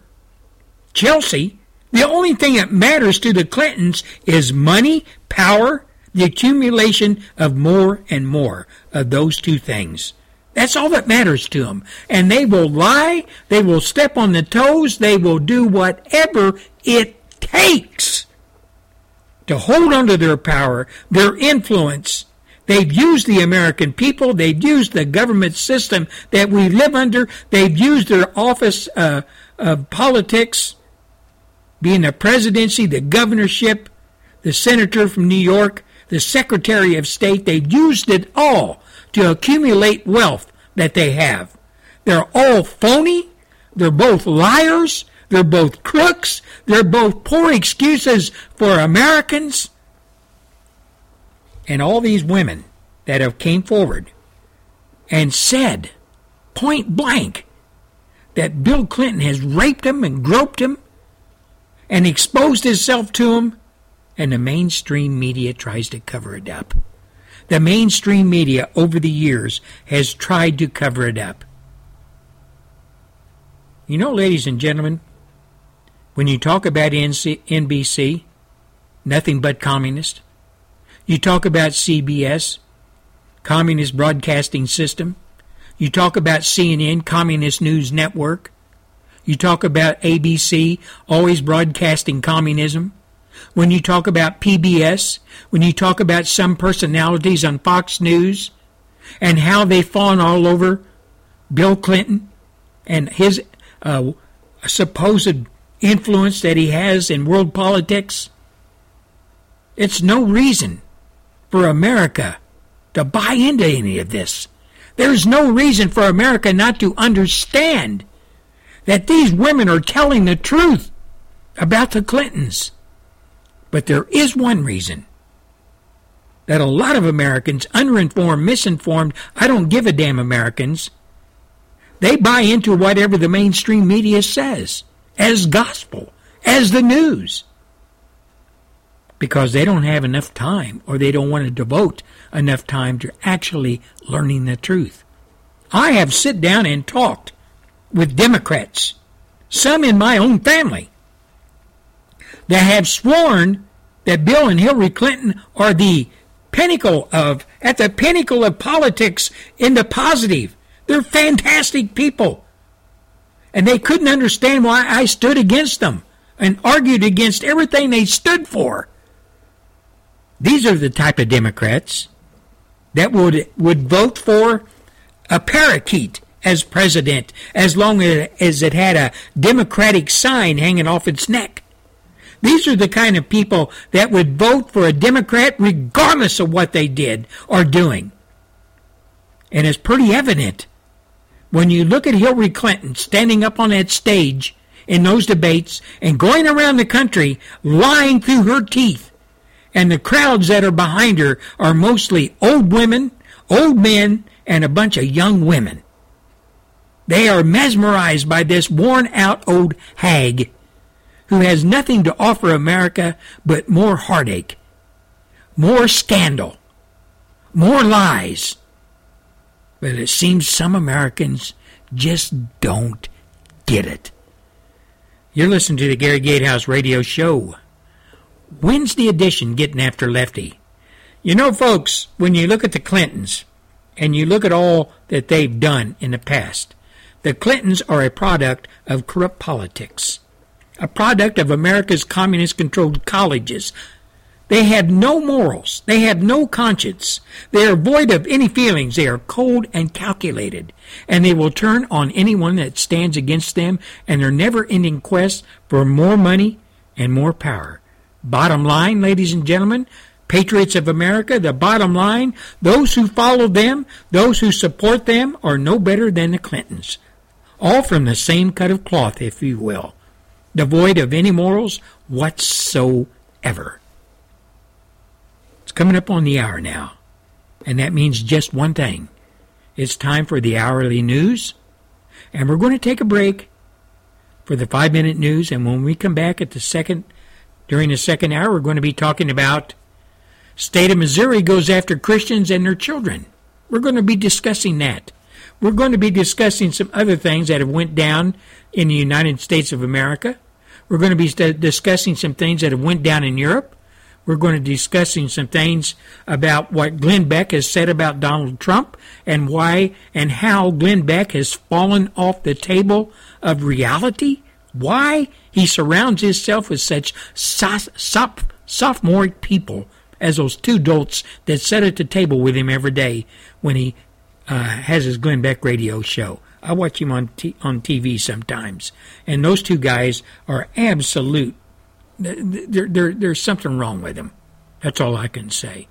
Chelsea, the only thing that matters to the Clintons is money, power, the accumulation of more and more of those two things. That's all that matters to them. And they will lie, they will step on the toes, they will do whatever it takes to hold on to their power, their influence. They've used the American people. They've used the government system that we live under. They've used their office uh, of politics, being the presidency, the governorship, the senator from New York, the secretary of state. They've used it all to accumulate wealth that they have. They're all phony. They're both liars. They're both crooks. They're both poor excuses for Americans. And all these women that have came forward and said point blank that Bill Clinton has raped him and groped him and exposed himself to him, and the mainstream media tries to cover it up. The mainstream media over the years has tried to cover it up. You know, ladies and gentlemen, when you talk about NBC, nothing but communist. You talk about CBS, Communist Broadcasting System. You talk about CNN, Communist News Network. You talk about ABC, always broadcasting communism. When you talk about PBS, when you talk about some personalities on Fox News and how they fawn all over Bill Clinton and his uh, supposed influence that he has in world politics, it's no reason for America to buy into any of this. There's no reason for America not to understand that these women are telling the truth about the Clintons. But there is one reason that a lot of Americans, underinformed, misinformed, I don't give a damn Americans, they buy into whatever the mainstream media says as gospel, as the news. Because they don't have enough time or they don't want to devote enough time to actually learning the truth. I have sit down and talked with Democrats, some in my own family, that have sworn that Bill and Hillary Clinton are the pinnacle of, at the pinnacle of politics in the positive. They're fantastic people. And they couldn't understand why I stood against them and argued against everything they stood for. These are the type of Democrats that would would vote for a parakeet as president as long as it had a Democratic sign hanging off its neck. These are the kind of people that would vote for a Democrat regardless of what they did or doing. And it's pretty evident when you look at Hillary Clinton standing up on that stage in those debates and going around the country lying through her teeth. And the crowds that are behind her are mostly old women, old men, and a bunch of young women. They are mesmerized by this worn out old hag who has nothing to offer America but more heartache, more scandal, more lies. But it seems some Americans just don't get it. You're listening to the Gary Gatehouse Radio Show. Wednesday edition, Getting After Lefty. You know, folks, when you look at the Clintons and you look at all that they've done in the past, the Clintons are a product of corrupt politics a product of America's communist controlled colleges. They have no morals. They have no conscience. They are void of any feelings. They are cold and calculated. And they will turn on anyone that stands against them and their never ending quest for more money and more power. Bottom line, ladies and gentlemen, patriots of America, the bottom line, those who follow them, those who support them, are no better than the Clintons. All from the same cut of cloth, if you will devoid of any morals whatsoever. It's coming up on the hour now, and that means just one thing. It's time for the hourly news, and we're going to take a break for the five minute news, and when we come back at the second, during the second hour, we're going to be talking about state of Missouri goes after Christians and their children. We're going to be discussing that. We're going to be discussing some other things that have went down in the United States of America. We're going to be discussing some things that have went down in Europe. We're going to be discussing some things about what Glenn Beck has said about Donald Trump and why and how Glenn Beck has fallen off the table of reality. Why he surrounds himself with such so- sop- sophomoric people as those two dolts that sit at the table with him every day when he uh, has his Glenn Beck radio show. I watch him on t- on TV sometimes, and those two guys are absolute. There, there, there's something wrong with them. That's all I can say.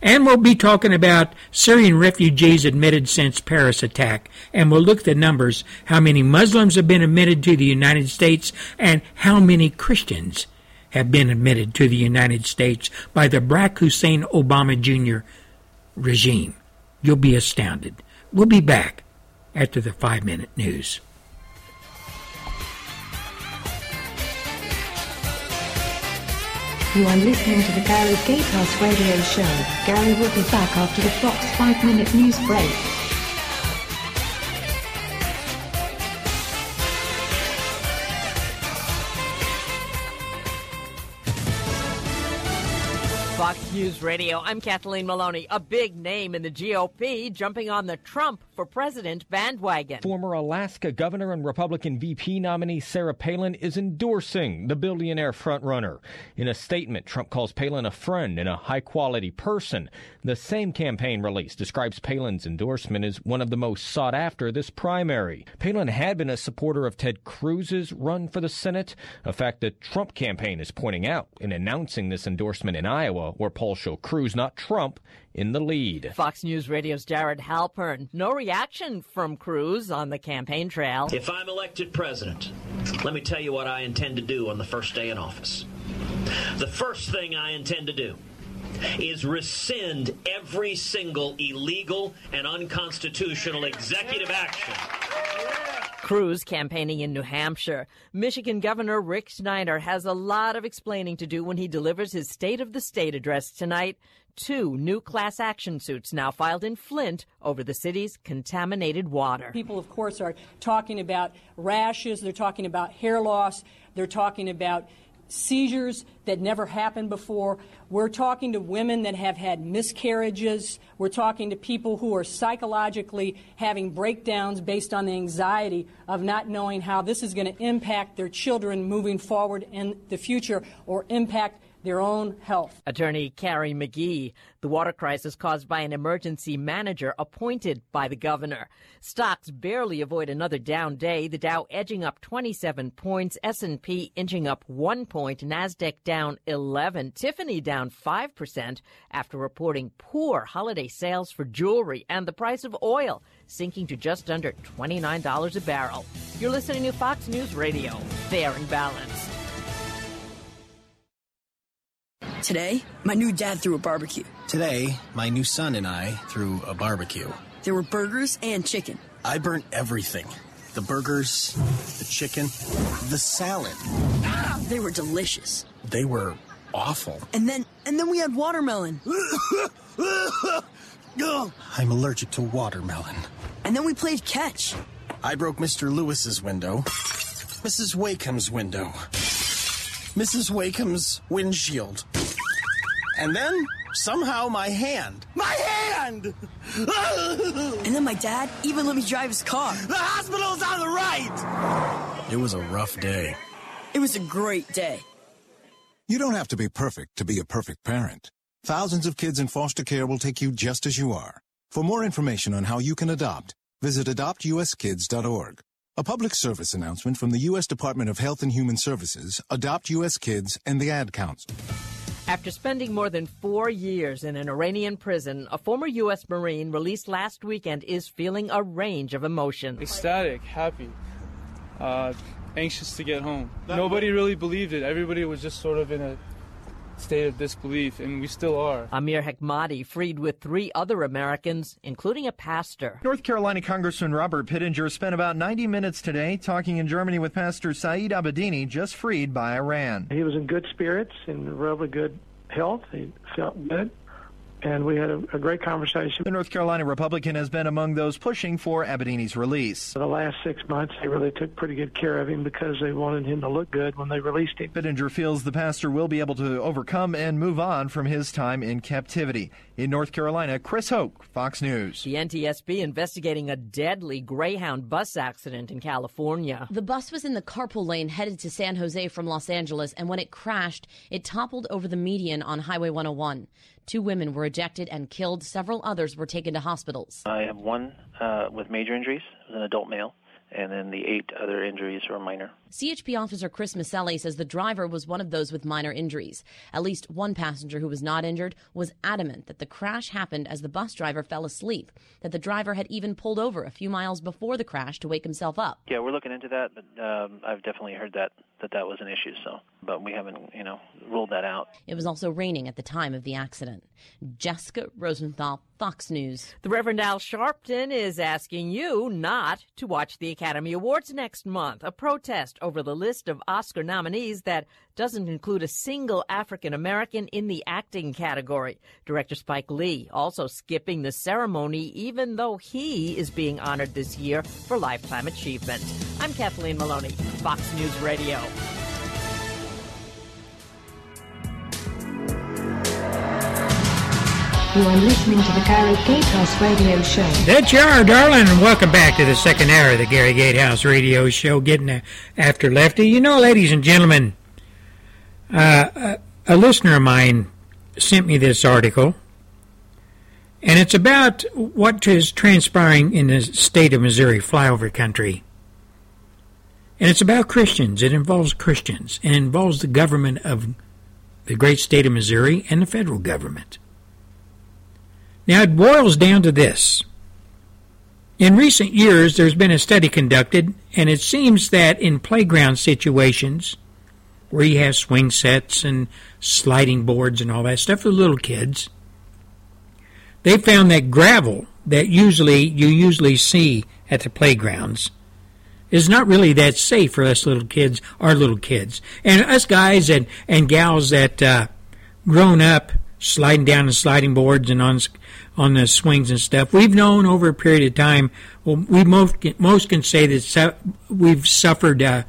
And we'll be talking about Syrian refugees admitted since Paris attack, and we'll look at the numbers: how many Muslims have been admitted to the United States, and how many Christians have been admitted to the United States by the Barack Hussein Obama Jr. regime. You'll be astounded. We'll be back after the five minute news. You are listening to the Gary Gatehouse Radio Show. Gary will be back after the Fox 5 Minute News Break. Fox News Radio. I'm Kathleen Maloney. A big name in the GOP jumping on the Trump for president bandwagon. Former Alaska governor and Republican VP nominee Sarah Palin is endorsing the billionaire frontrunner. In a statement, Trump calls Palin a friend and a high quality person. The same campaign release describes Palin's endorsement as one of the most sought after this primary. Palin had been a supporter of Ted Cruz's run for the Senate, a fact the Trump campaign is pointing out in announcing this endorsement in Iowa, where polls show Cruz, not Trump, in the lead. Fox News Radio's Jared Halpern. No reaction from Cruz on the campaign trail. If I'm elected president, let me tell you what I intend to do on the first day in office. The first thing I intend to do is rescind every single illegal and unconstitutional executive action. Cruz campaigning in New Hampshire. Michigan Governor Rick Snyder has a lot of explaining to do when he delivers his State of the State address tonight. Two new class action suits now filed in Flint over the city's contaminated water. People, of course, are talking about rashes, they're talking about hair loss, they're talking about seizures that never happened before. We're talking to women that have had miscarriages. We're talking to people who are psychologically having breakdowns based on the anxiety of not knowing how this is going to impact their children moving forward in the future or impact their own health. Attorney Carrie McGee. The water crisis caused by an emergency manager appointed by the governor. Stocks barely avoid another down day. The Dow edging up 27 points, S&P inching up 1 point, Nasdaq down 11, Tiffany down 5% after reporting poor holiday sales for jewelry and the price of oil sinking to just under $29 a barrel. You're listening to Fox News Radio. Fair and balanced. Today, my new dad threw a barbecue. Today, my new son and I threw a barbecue. There were burgers and chicken. I burnt everything the burgers, the chicken, the salad. They were delicious. They were awful. And then, and then we had watermelon. [laughs] I'm allergic to watermelon. And then we played catch. I broke Mr. Lewis's window, Mrs. Wakeham's window, Mrs. Wakeham's windshield. And then, somehow, my hand. My hand! [laughs] And then my dad even let me drive his car. The hospital's on the right! It was a rough day. It was a great day. You don't have to be perfect to be a perfect parent. Thousands of kids in foster care will take you just as you are. For more information on how you can adopt, visit adoptuskids.org. A public service announcement from the U.S. Department of Health and Human Services, Adopt U.S. Kids, and the Ad Council. After spending more than four years in an Iranian prison, a former U.S. Marine released last weekend is feeling a range of emotions. Ecstatic, happy, uh, anxious to get home. Nobody really believed it. Everybody was just sort of in a state of disbelief, and we still are. Amir Hekmati freed with three other Americans, including a pastor. North Carolina Congressman Robert Pittenger spent about 90 minutes today talking in Germany with Pastor Saeed Abedini, just freed by Iran. He was in good spirits and really good health. He felt good. And we had a, a, great conversation. The North Carolina Republican has been among those pushing for Abedini's release. For the last six months, they really took pretty good care of him because they wanted him to look good when they released him. Pittenger feels the pastor will be able to overcome and move on from his time in captivity. In North Carolina, Chris Hoke, Fox News. The NTSB investigating a deadly Greyhound bus accident in California. The bus was in the carpool lane headed to San Jose from Los Angeles, and when it crashed, it toppled over the median on Highway 101. Two women were ejected and killed. Several others were taken to hospitals. I have one uh, with major injuries. It was an adult male and then the eight other injuries were minor. CHP officer Chris Maselli says the driver was one of those with minor injuries. At least one passenger who was not injured was adamant that the crash happened as the bus driver fell asleep, that the driver had even pulled over a few miles before the crash to wake himself up. Yeah, we're looking into that, but um, I've definitely heard that that that was an issue, so but we haven't, you know, ruled that out. It was also raining at the time of the accident. Jessica Rosenthal, Fox News. The Reverend Al Sharpton is asking you not to watch the Academy Awards next month, a protest over the list of Oscar nominees that doesn't include a single African American in the acting category. Director Spike Lee also skipping the ceremony, even though he is being honored this year for lifetime achievement. I'm Kathleen Maloney, Fox News Radio. You are listening to the Gary Gatehouse Radio Show. That you are, darling, and welcome back to the second hour of the Gary Gatehouse Radio Show, getting after Lefty. You know, ladies and gentlemen, uh, a, a listener of mine sent me this article, and it's about what is transpiring in the state of Missouri, flyover country. And it's about Christians. It involves Christians, and it involves the government of the great state of Missouri and the federal government. Now, it boils down to this. In recent years, there's been a study conducted, and it seems that in playground situations, where you have swing sets and sliding boards and all that stuff for little kids, they found that gravel that usually you usually see at the playgrounds is not really that safe for us little kids, our little kids, and us guys and and gals that uh, grown up sliding down the sliding boards and on on the swings and stuff. We've known over a period of time. Well, we most most can say that we've suffered uh,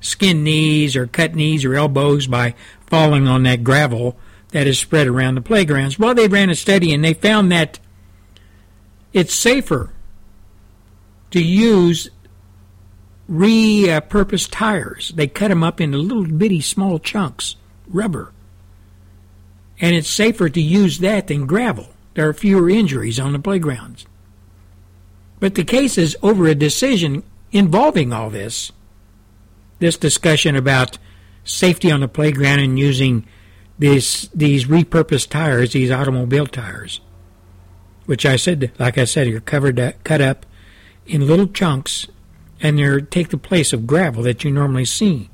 skin knees or cut knees or elbows by falling on that gravel that is spread around the playgrounds. Well, they ran a study and they found that it's safer to use repurposed tires. They cut them up into little bitty small chunks, rubber. And it's safer to use that than gravel. There are fewer injuries on the playgrounds. But the case is over a decision involving all this. This discussion about safety on the playground and using these these repurposed tires, these automobile tires, which I said, like I said, are covered, uh, cut up in little chunks, and they take the place of gravel that you normally see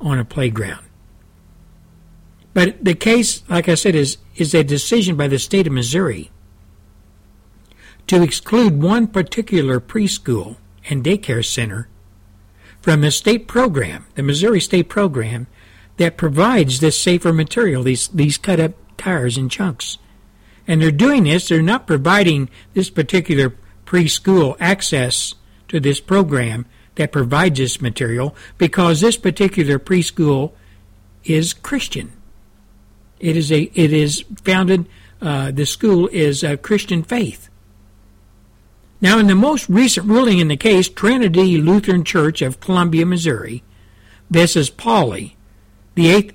on a playground. But the case, like I said, is, is a decision by the state of Missouri to exclude one particular preschool and daycare center from the state program, the Missouri state program, that provides this safer material, these, these cut up tires in chunks. And they're doing this, they're not providing this particular preschool access to this program that provides this material because this particular preschool is Christian. It is a it is founded. Uh, the school is a Christian faith. Now, in the most recent ruling in the case, Trinity Lutheran Church of Columbia, Missouri, this is Pauley, the Eighth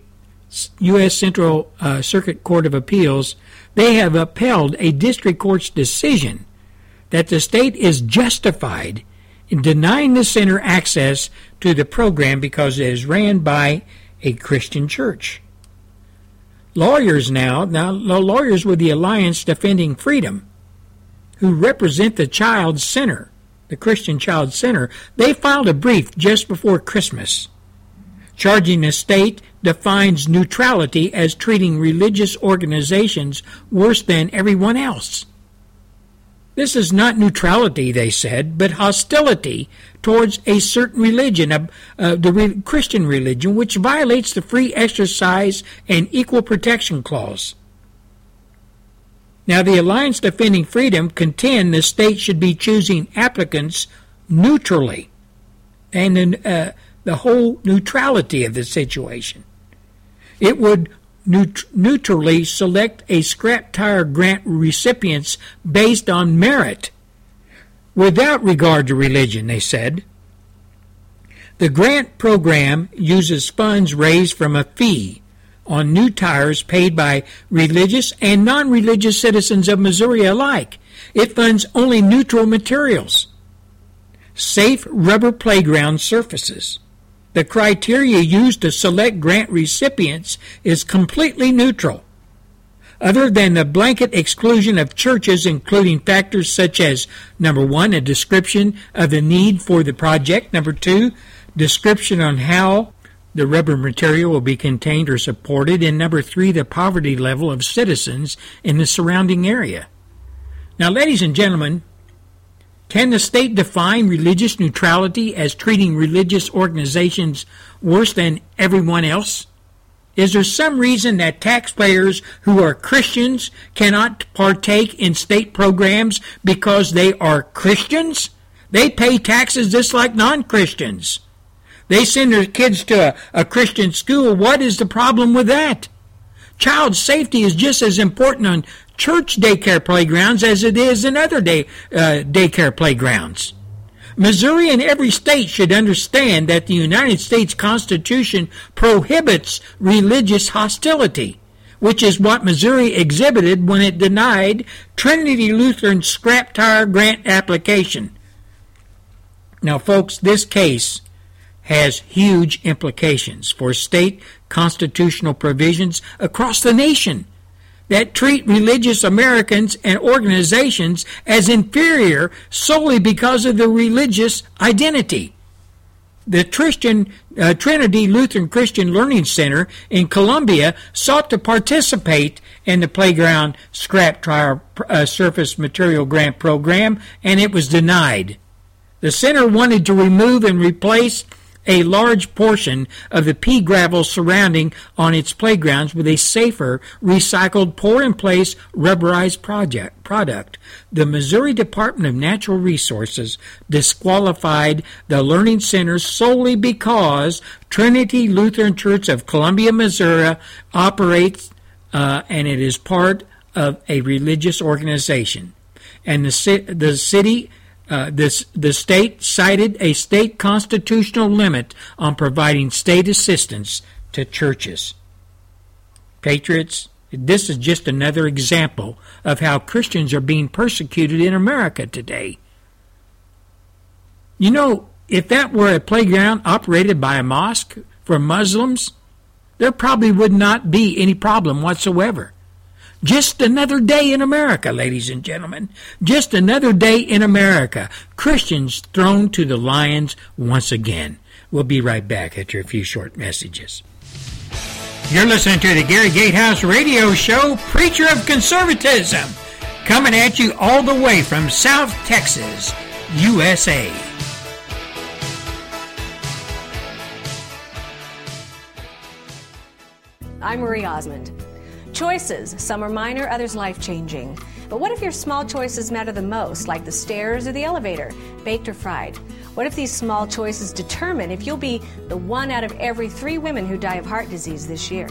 U.S. Central uh, Circuit Court of Appeals, they have upheld a district court's decision that the state is justified in denying the center access to the program because it is ran by a Christian church lawyers now, now lawyers with the Alliance Defending Freedom, who represent the Child Center, the Christian Child Center, they filed a brief just before Christmas, charging the state defines neutrality as treating religious organizations worse than everyone else. This is not neutrality, they said, but hostility towards a certain religion, uh, the re- Christian religion, which violates the free exercise and equal protection clause. Now, the Alliance Defending Freedom contend the state should be choosing applicants neutrally and uh, the whole neutrality of the situation. It would neut- neutrally select a scrap tire grant recipients based on merit without regard to religion, they said. The grant program uses funds raised from a fee on new tires paid by religious and non religious citizens of Missouri alike. It funds only neutral materials, safe rubber playground surfaces. The criteria used to select grant recipients is completely neutral. Other than the blanket exclusion of churches, including factors such as number one, a description of the need for the project, number two, description on how the rubber material will be contained or supported, and number three, the poverty level of citizens in the surrounding area. Now, ladies and gentlemen, can the state define religious neutrality as treating religious organizations worse than everyone else? Is there some reason that taxpayers who are Christians cannot partake in state programs because they are Christians? They pay taxes just like non Christians. They send their kids to a, a Christian school. What is the problem with that? Child safety is just as important on church daycare playgrounds as it is in other day, uh, daycare playgrounds. Missouri and every state should understand that the United States Constitution prohibits religious hostility, which is what Missouri exhibited when it denied Trinity Lutheran's scrap tire grant application. Now, folks, this case has huge implications for state constitutional provisions across the nation that treat religious Americans and organizations as inferior solely because of their religious identity. The Christian, uh, Trinity Lutheran Christian Learning Center in Columbia sought to participate in the playground scrap tire uh, surface material grant program, and it was denied. The center wanted to remove and replace a large portion of the pea gravel surrounding on its playgrounds with a safer, recycled, pour-in-place rubberized project, product. The Missouri Department of Natural Resources disqualified the Learning Center solely because Trinity Lutheran Church of Columbia, Missouri operates uh, and it is part of a religious organization. And the, the city uh, this, the state cited a state constitutional limit on providing state assistance to churches. Patriots, this is just another example of how Christians are being persecuted in America today. You know, if that were a playground operated by a mosque for Muslims, there probably would not be any problem whatsoever. Just another day in America, ladies and gentlemen. Just another day in America. Christians thrown to the lions once again. We'll be right back after a few short messages. You're listening to the Gary Gatehouse Radio Show, Preacher of Conservatism, coming at you all the way from South Texas, USA. I'm Marie Osmond. Choices, some are minor, others life changing. But what if your small choices matter the most, like the stairs or the elevator, baked or fried? What if these small choices determine if you'll be the one out of every three women who die of heart disease this year?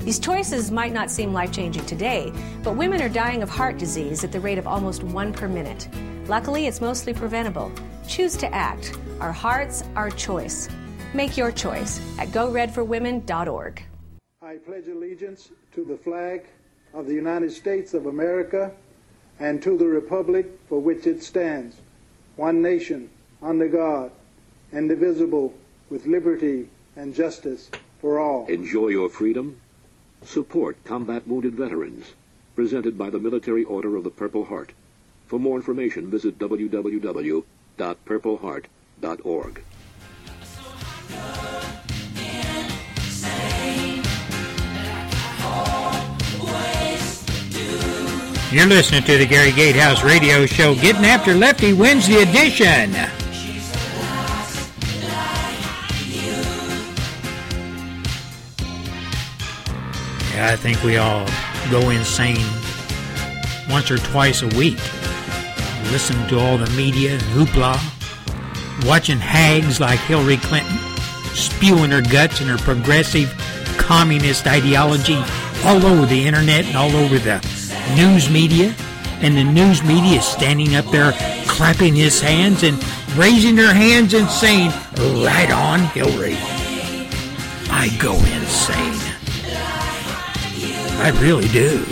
These choices might not seem life changing today, but women are dying of heart disease at the rate of almost one per minute. Luckily, it's mostly preventable. Choose to act. Our hearts, our choice. Make your choice at goredforwomen.org. I pledge allegiance to the flag of the United States of America and to the republic for which it stands, one nation, under God, indivisible, with liberty and justice for all. Enjoy your freedom. Support combat wounded veterans. Presented by the Military Order of the Purple Heart. For more information, visit www.purpleheart.org. You're listening to the Gary Gatehouse Radio Show, Getting After Lefty Wednesday edition. Yeah, I think we all go insane once or twice a week, listening to all the media and hoopla, watching hags like Hillary Clinton spewing her guts and her progressive communist ideology all over the internet and all over the news media. And the news media is standing up there clapping his hands and raising their hands and saying, Right on, Hillary. I go insane. I really do.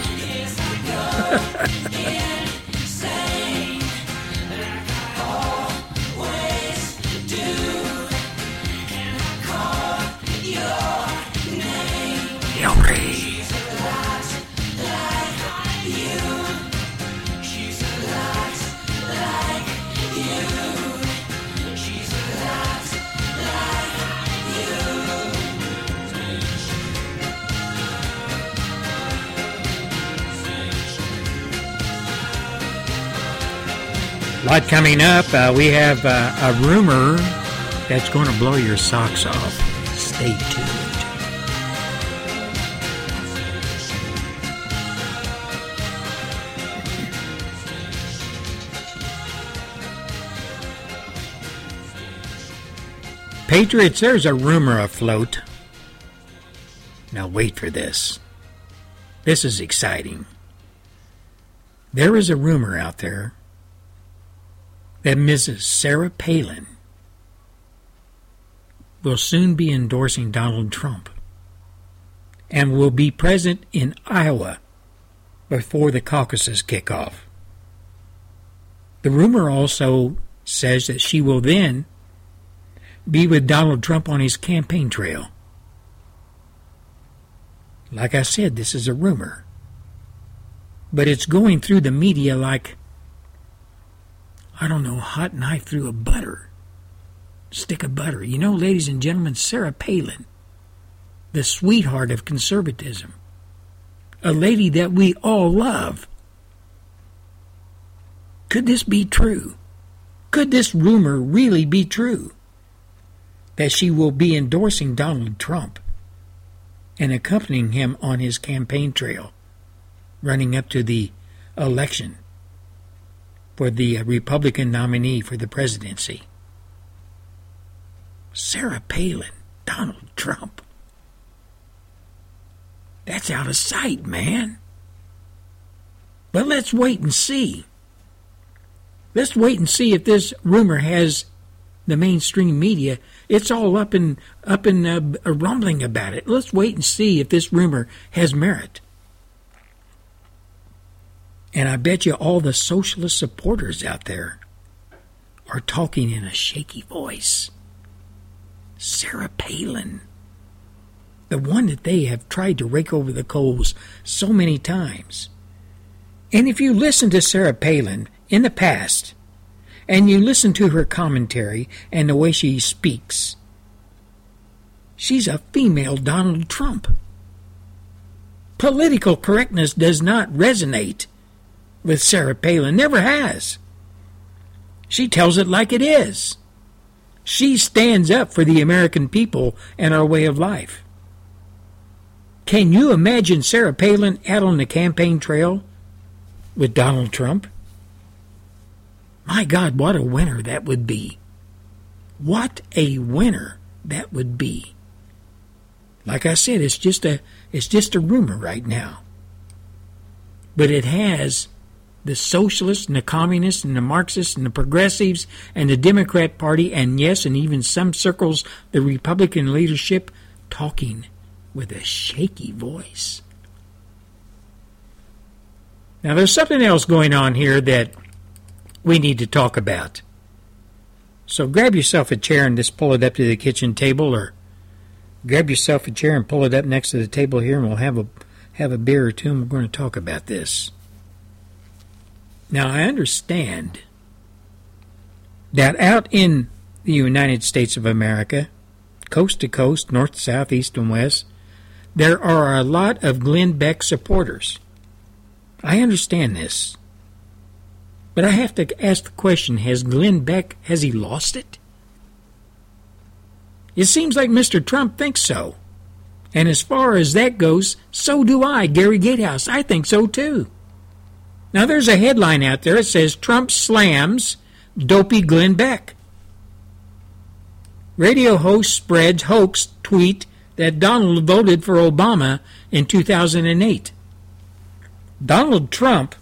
[laughs] lot coming up. Uh, we have uh, a rumor that's going to blow your socks off. Stay tuned. Patriots, there's a rumor afloat. Now, wait for this. This is exciting. There is a rumor out there that Mrs. Sarah Palin will soon be endorsing Donald Trump and will be present in Iowa before the caucuses kick off. The rumor also says that she will then be with Donald Trump on his campaign trail. Like I said, this is a rumor. But it's going through the media like I don't know, hot knife through a butter. Stick of butter. You know, ladies and gentlemen, Sarah Palin, the sweetheart of conservatism, a lady that we all love. Could this be true? Could this rumor really be true? That she will be endorsing Donald Trump and accompanying him on his campaign trail running up to the election for the Republican nominee for the presidency. Sarah Palin, Donald Trump. That's out of sight, man. But let's wait and see. Let's wait and see if this rumor has the mainstream media. It's all up in up in uh, rumbling about it. Let's wait and see if this rumor has merit. And I bet you all the socialist supporters out there are talking in a shaky voice. Sarah Palin, the one that they have tried to rake over the coals so many times. And if you listen to Sarah Palin in the past, and you listen to her commentary and the way she speaks, she's a female Donald Trump. Political correctness does not resonate with Sarah Palin, never has. She tells it like it is. She stands up for the American people and our way of life. Can you imagine Sarah Palin out on the campaign trail with Donald Trump? My God, what a winner that would be. What a winner that would be. Like I said, it's just a it's just a rumor right now. But it has the socialists and the communists and the Marxists and the progressives and the Democrat Party, and yes, and even some circles, the Republican leadership, talking with a shaky voice. Now, there's something else going on here that we need to talk about. So grab yourself a chair and just pull it up to the kitchen table, or grab yourself a chair and pull it up next to the table here, and we'll have a have a beer or two, and we're going to talk about this. Now, I understand that out in the United States of America, coast to coast, north, south, east, and west, there are a lot of Glenn Beck supporters. I understand this. But I have to ask the question, has Glenn Beck, has he lost it? It seems like Mr. Trump thinks so. And as far as that goes, so do I, Gary Gatehouse. I think so too. Now, there's a headline out there that says Trump slams dopey Glenn Beck. Radio host spreads hoax tweet that Donald voted for Obama in 2008. Donald Trump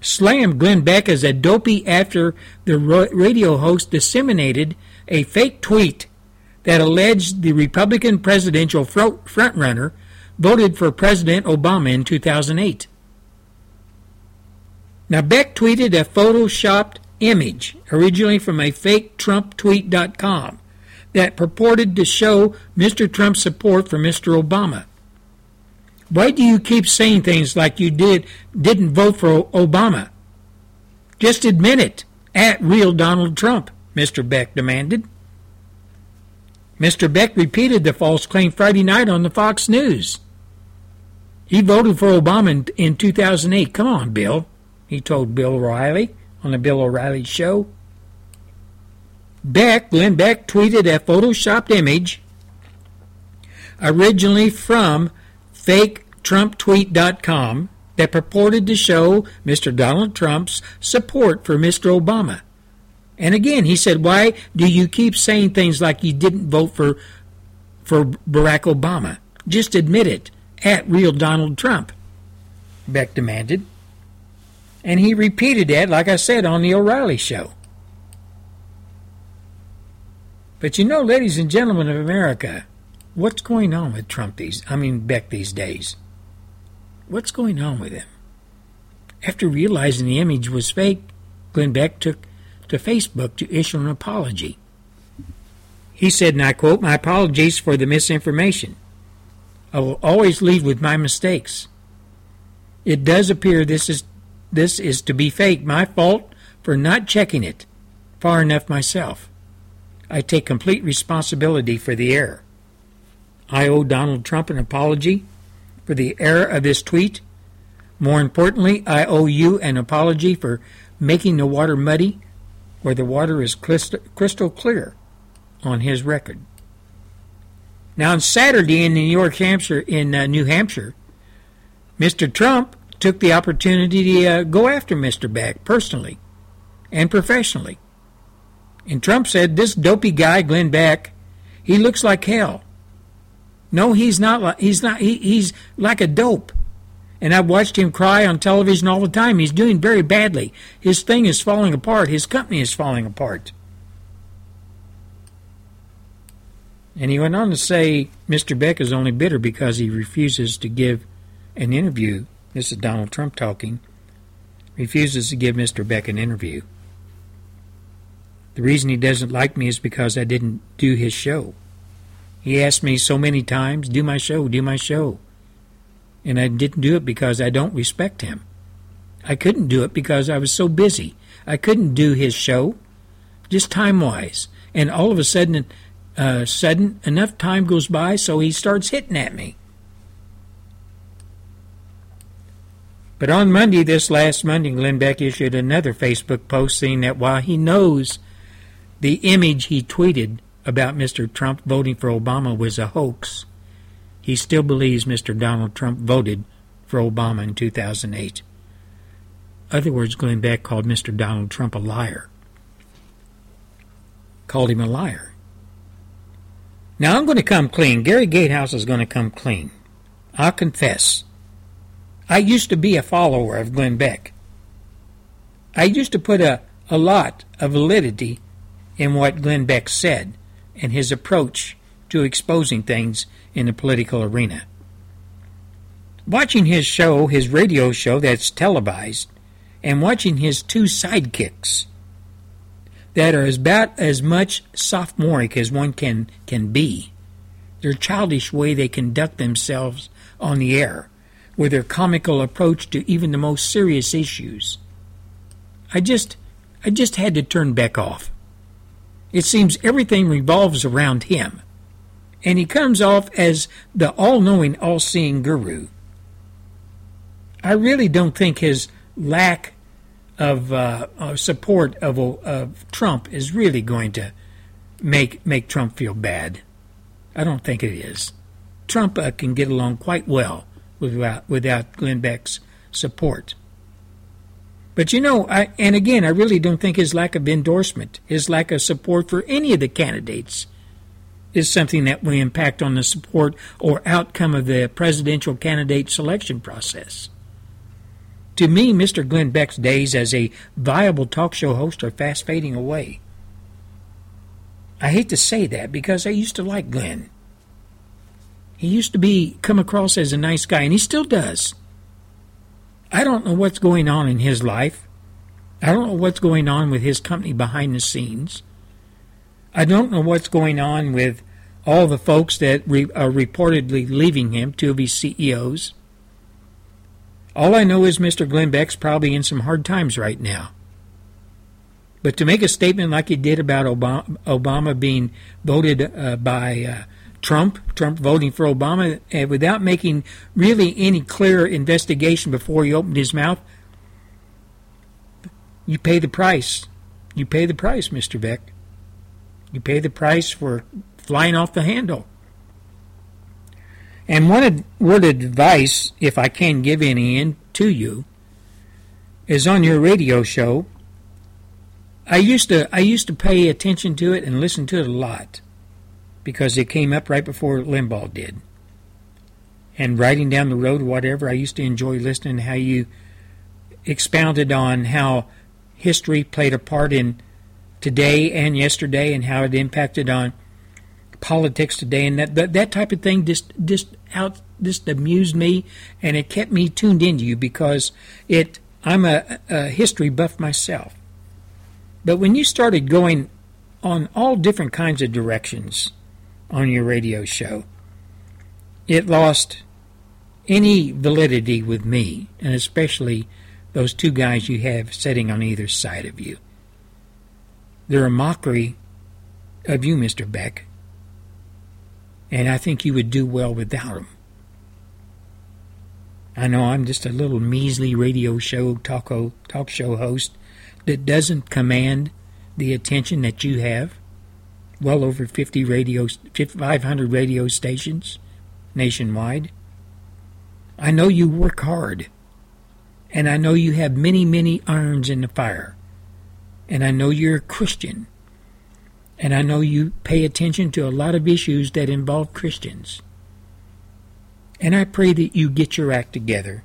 slammed Glenn Beck as a dopey after the radio host disseminated a fake tweet that alleged the Republican presidential frontrunner voted for President Obama in 2008. Now, Beck tweeted a photoshopped image, originally from a fake TrumpTweet.com, that purported to show Mr. Trump's support for Mr. Obama. Why do you keep saying things like you did didn't vote for Obama? Just admit it. At real Donald Trump, Mr. Beck demanded. Mr. Beck repeated the false claim Friday night on the Fox News. He voted for Obama in, in 2008. Come on, Bill, he told Bill O'Reilly on the Bill O'Reilly show. Beck, Glenn Beck, tweeted a photoshopped image originally from faketrumptweet.com that purported to show Mr. Donald Trump's support for Mr. Obama. And again, he said, "Why do you keep saying things like you didn't vote for for Barack Obama? Just admit it." At real Donald Trump, Beck demanded. And he repeated that, like I said, on the O'Reilly show. But you know, ladies and gentlemen of America, what's going on with Trump these I mean Beck these days? What's going on with him? After realizing the image was fake, Glenn Beck took to Facebook to issue an apology. He said, and I quote, My apologies for the misinformation. I will always lead with my mistakes. It does appear this is this is to be fake. My fault for not checking it far enough myself. I take complete responsibility for the error. I owe Donald Trump an apology for the error of this tweet. More importantly, I owe you an apology for making the water muddy where the water is crystal clear on his record. Now, on Saturday in New York, Hampshire, in uh, New Hampshire, Mr. Trump took the opportunity to uh, go after Mr. Beck personally and professionally. And Trump said, "This dopey guy, Glenn Beck, he looks like hell. No, he's not. Like, he's not. He, he's like a dope." And I've watched him cry on television all the time. He's doing very badly. His thing is falling apart. His company is falling apart. And he went on to say Mr. Beck is only bitter because he refuses to give an interview. This is Donald Trump talking. Refuses to give Mr. Beck an interview. The reason he doesn't like me is because I didn't do his show. He asked me so many times, do my show, do my show. And I didn't do it because I don't respect him. I couldn't do it because I was so busy. I couldn't do his show, just time wise. And all of a sudden, uh, sudden enough time goes by so he starts hitting at me. But on Monday, this last Monday, Glenn Beck issued another Facebook post saying that while he knows the image he tweeted about Mr. Trump voting for Obama was a hoax, he still believes Mr. Donald Trump voted for Obama in 2008. Other words, Glenn Beck called Mr. Donald Trump a liar. Called him a liar. Now I'm going to come clean. Gary Gatehouse is going to come clean. I'll confess. I used to be a follower of Glenn Beck. I used to put a, a lot of validity in what Glenn Beck said and his approach to exposing things in the political arena. Watching his show, his radio show that's televised, and watching his two sidekicks, that are about as much sophomoric as one can, can be. Their childish way they conduct themselves on the air, with their comical approach to even the most serious issues. I just, I just had to turn Beck off. It seems everything revolves around him, and he comes off as the all-knowing, all-seeing guru. I really don't think his lack of uh, uh, support of, of Trump is really going to make make Trump feel bad. I don't think it is. Trump uh, can get along quite well without without Glenn Beck's support. But you know, I, and again, I really don't think his lack of endorsement, his lack of support for any of the candidates, is something that will impact on the support or outcome of the presidential candidate selection process. To me, Mr. Glenn Beck's days as a viable talk show host are fast fading away. I hate to say that because I used to like Glenn. He used to be come across as a nice guy, and he still does. I don't know what's going on in his life. I don't know what's going on with his company behind the scenes. I don't know what's going on with all the folks that re- are reportedly leaving him, two of his CEOs. All I know is Mr. Glenn Beck's probably in some hard times right now. But to make a statement like he did about Obama, Obama being voted uh, by uh, Trump, Trump voting for Obama, uh, without making really any clear investigation before he opened his mouth, you pay the price. You pay the price, Mr. Beck. You pay the price for flying off the handle. And one word of advice, if I can give any in to you, is on your radio show. I used to I used to pay attention to it and listen to it a lot because it came up right before Limbaugh did. And riding down the road, whatever, I used to enjoy listening to how you expounded on how history played a part in today and yesterday and how it impacted on politics today and that that, that type of thing just just out just amused me and it kept me tuned into you because it I'm a, a history buff myself. But when you started going on all different kinds of directions on your radio show, it lost any validity with me, and especially those two guys you have sitting on either side of you. They're a mockery of you, Mr. Beck, and I think you would do well without them. I know I'm just a little measly radio show talk, show host that doesn't command the attention that you have. Well over 50 radio, 500 radio stations nationwide. I know you work hard, and I know you have many, many irons in the fire, and I know you're a Christian, and I know you pay attention to a lot of issues that involve Christians. And I pray that you get your act together.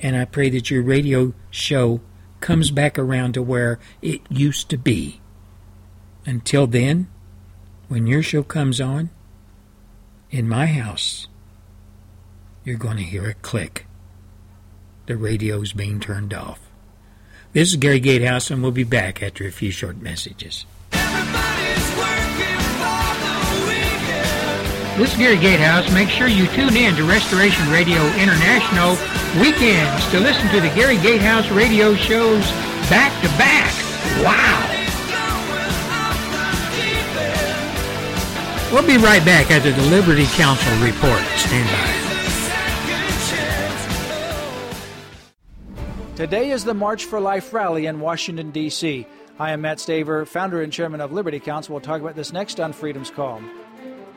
And I pray that your radio show comes back around to where it used to be. Until then, when your show comes on, in my house, you're going to hear a click. The radio's being turned off. This is Gary Gatehouse, and we'll be back after a few short messages. This is Gary Gatehouse. Make sure you tune in to Restoration Radio International weekends to listen to the Gary Gatehouse radio shows back to back. Wow! We'll be right back after the Liberty Counsel report. Stand by. Today is the March for Life rally in Washington, D.C. I am Matt Staver, founder and chairman of Liberty Counsel. We'll talk about this next on Freedom's Call.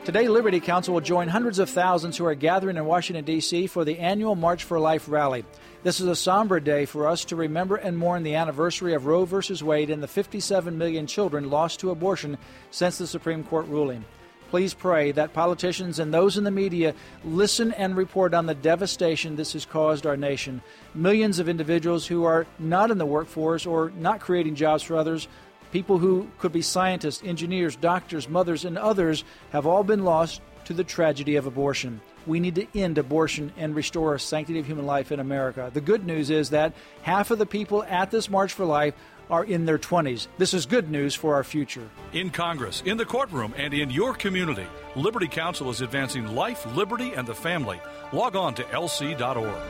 Today, Liberty Counsel will join hundreds of thousands who are gathering in Washington, D.C. for the annual March for Life rally. This is a somber day for us to remember and mourn the anniversary of Roe v. Wade and the 57 million children lost to abortion since the Supreme Court ruling. Please pray that politicians and those in the media listen and report on the devastation this has caused our nation. Millions of individuals who are not in the workforce or not creating jobs for others People who could be scientists, engineers, doctors, mothers, and others have all been lost to the tragedy of abortion. We need to end abortion and restore sanctity of human life in America. The good news is that half of the people at this March for Life are in their 20s. This is good news for our future. In Congress, in the courtroom, and in your community, Liberty Counsel is advancing life, liberty, and the family. Log on to lc.org.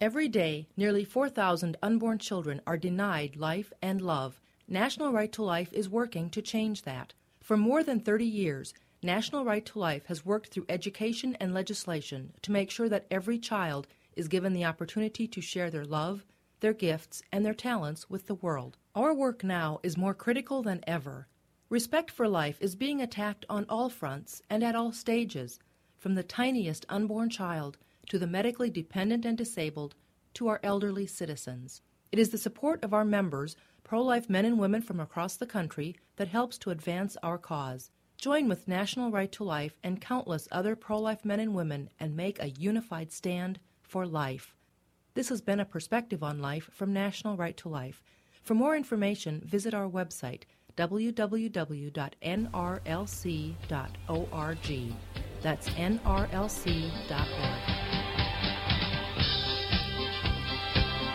Every day, nearly 4,000 unborn children are denied life and love. National Right to Life is working to change that. For more than 30 years, National Right to Life has worked through education and legislation to make sure that every child is given the opportunity to share their love, their gifts, and their talents with the world. Our work now is more critical than ever. Respect for life is being attacked on all fronts and at all stages, from the tiniest unborn child to the medically dependent and disabled, to our elderly citizens. It is the support of our members, pro life men and women from across the country, that helps to advance our cause. Join with National Right to Life and countless other pro life men and women and make a unified stand for life. This has been a perspective on life from National Right to Life. For more information, visit our website www.nrlc.org. That's nrlc.org.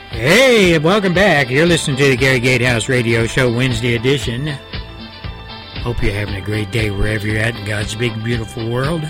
Hey, and welcome back. You're listening to the Gary Gatehouse Radio Show Wednesday edition. Hope you're having a great day wherever you're at in God's big, beautiful world.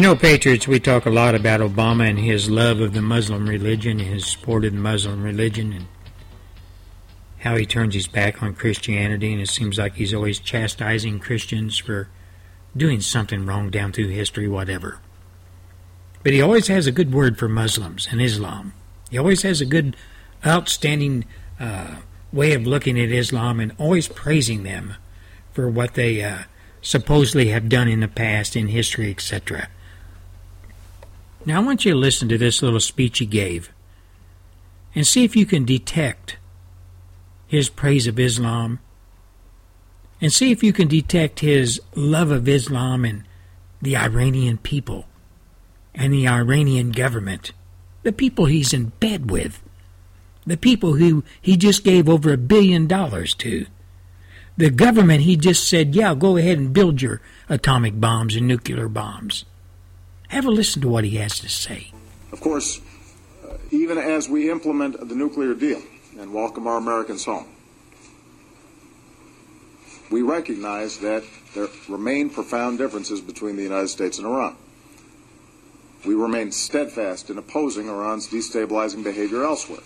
You know, Patriots, we talk a lot about Obama and his love of the Muslim religion, his support of the Muslim religion, and how he turns his back on Christianity, and it seems like he's always chastising Christians for doing something wrong down through history, whatever. But he always has a good word for Muslims and Islam. He always has a good, outstanding uh, way of looking at Islam and always praising them for what they uh, supposedly have done in the past, in history, etc. Now, I want you to listen to this little speech he gave and see if you can detect his praise of Islam and see if you can detect his love of Islam and the Iranian people and the Iranian government, the people he's in bed with, the people who he just gave over a billion dollars to, the government he just said, yeah, go ahead and build your atomic bombs and nuclear bombs. Have a listen to what he has to say. Of course, uh, even as we implement the nuclear deal and welcome our Americans home, we recognize that there remain profound differences between the United States and Iran. We remain steadfast in opposing Iran's destabilizing behavior elsewhere,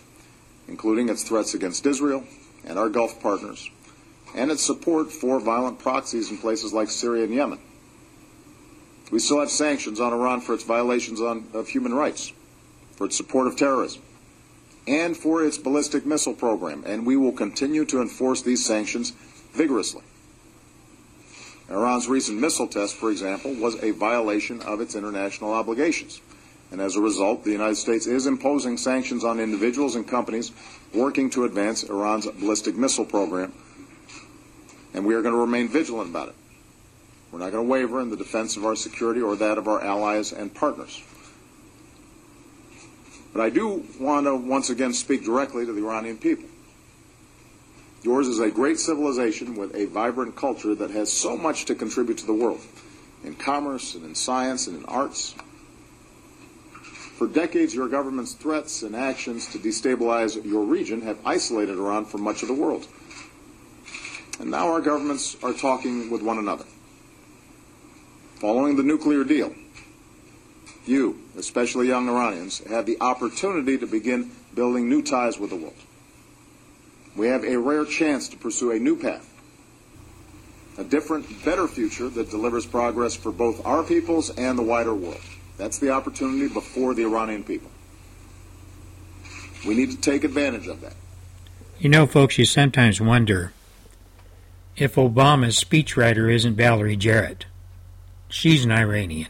including its threats against Israel and our Gulf partners, and its support for violent proxies in places like Syria and Yemen. We still have sanctions on Iran for its violations on, of human rights, for its support of terrorism, and for its ballistic missile program, and we will continue to enforce these sanctions vigorously. Iran's recent missile test, for example, was a violation of its international obligations. And as a result, the United States is imposing sanctions on individuals and companies working to advance Iran's ballistic missile program. And we are going to remain vigilant about it. We're not going to waver in the defense of our security or that of our allies and partners. But I do want to once again speak directly to the Iranian people. Yours is a great civilization with a vibrant culture that has so much to contribute to the world in commerce and in science and in arts. For decades, your government's threats and actions to destabilize your region have isolated Iran from much of the world. And now our governments are talking with one another following the nuclear deal, you, especially young Iranians, have the opportunity to begin building new ties with the world. We have a rare chance to pursue a new path, a different, better future that delivers progress for both our peoples and the wider world. That's the opportunity before the Iranian people. We need to take advantage of that. You know, folks, you sometimes wonder if Obama's speechwriter isn't Valerie Jarrett. She's an Iranian.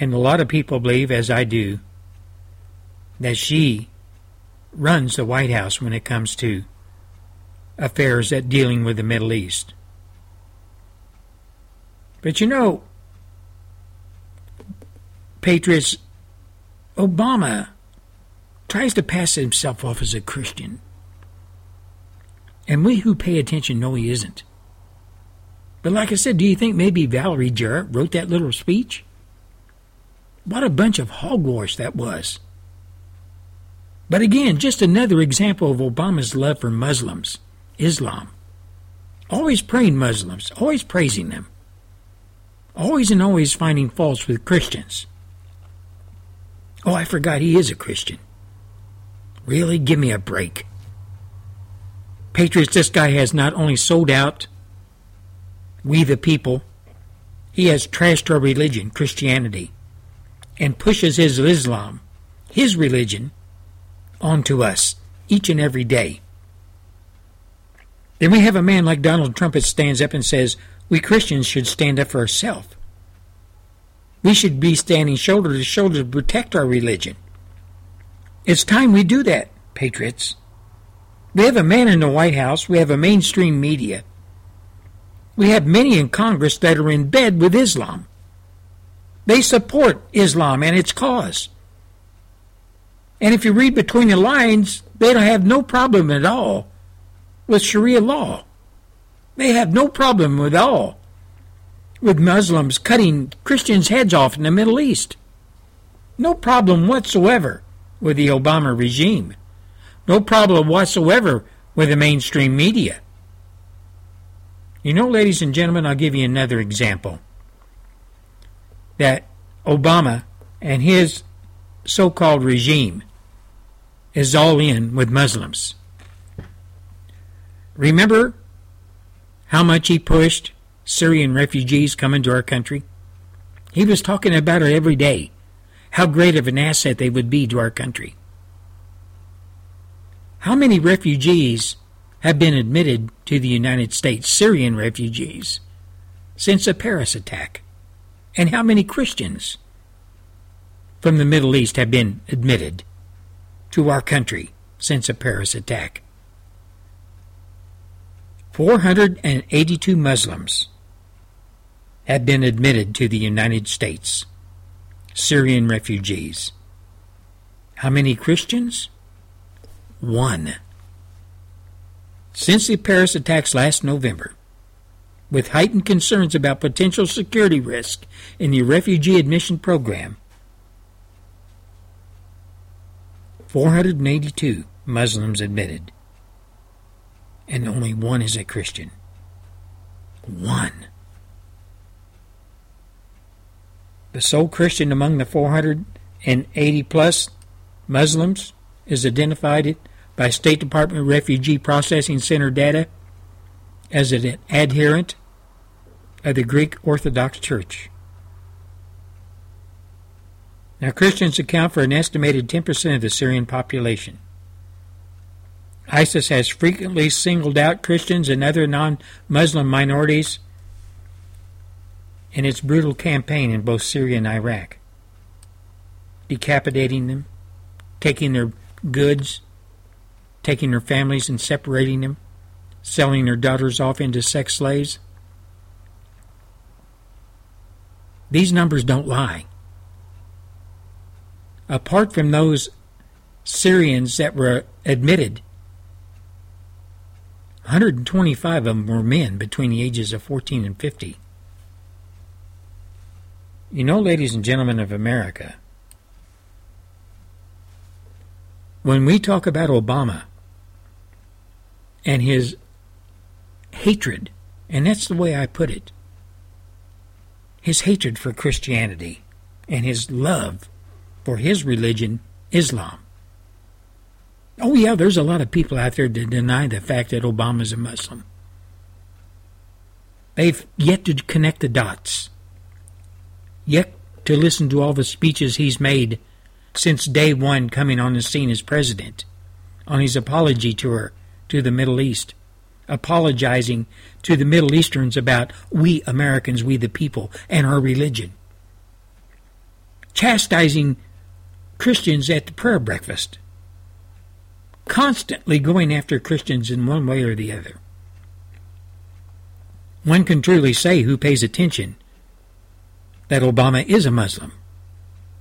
And a lot of people believe, as I do, that she runs the White House when it comes to affairs that dealing with the Middle East. But you know, Patriots, Obama tries to pass himself off as a Christian. And we who pay attention know he isn't. But like I said, do you think maybe Valerie Jarrett wrote that little speech? What a bunch of hogwash that was. But again, just another example of Obama's love for Muslims, Islam. Always praying Muslims, always praising them. Always and always finding faults with Christians. Oh, I forgot he is a Christian. Really? Give me a break. Patriots, this guy has not only sold out we the people, he has trashed our religion, Christianity, and pushes his Islam, his religion, onto us each and every day. Then we have a man like Donald Trump that stands up and says, we Christians should stand up for ourselves. We should be standing shoulder to shoulder to protect our religion. It's time we do that, patriots. We have a man in the White House, we have a mainstream media. We have many in Congress that are in bed with Islam. They support Islam and its cause. And if you read between the lines, they don't have no problem at all with Sharia law. They have no problem at all with Muslims cutting Christians' heads off in the Middle East. No problem whatsoever with the Obama regime. No problem whatsoever with the mainstream media. You know, ladies and gentlemen, I'll give you another example. That Obama and his so called regime is all in with Muslims. Remember how much he pushed Syrian refugees coming to our country? He was talking about it every day, how great of an asset they would be to our country. How many refugees have been admitted to the United States, Syrian refugees, since the Paris attack? And how many Christians from the Middle East have been admitted to our country since the Paris attack? 482 Muslims have been admitted to the United States, Syrian refugees. How many Christians? One. Since the Paris attacks last November, with heightened concerns about potential security risk in the refugee admission program, 482 Muslims admitted and only one is a Christian. One. The sole Christian among the 480 plus Muslims is identified by State Department Refugee Processing Center data as an adherent of the Greek Orthodox Church. Now, Christians account for an estimated 10% of the Syrian population. ISIS has frequently singled out Christians and other non Muslim minorities in its brutal campaign in both Syria and Iraq, decapitating them, taking their goods, taking their families and separating them, selling their daughters off into sex slaves. These numbers don't lie. Apart from those Syrians that were admitted 125 of them were men between the ages of 14 and 50. You know, ladies and gentlemen of America, when we talk about Obama and his hatred, and that's the way I put it, his hatred for Christianity and his love for his religion, Islam, Oh, yeah, there's a lot of people out there that deny the fact that Obama's a Muslim. They've yet to connect the dots, yet to listen to all the speeches he's made since day one coming on the scene as president, on his apology tour to the Middle East, apologizing to the Middle Easterns about we Americans, we the people, and our religion, chastising Christians at the prayer breakfast constantly going after Christians in one way or the other. One can truly say who pays attention that Obama is a Muslim.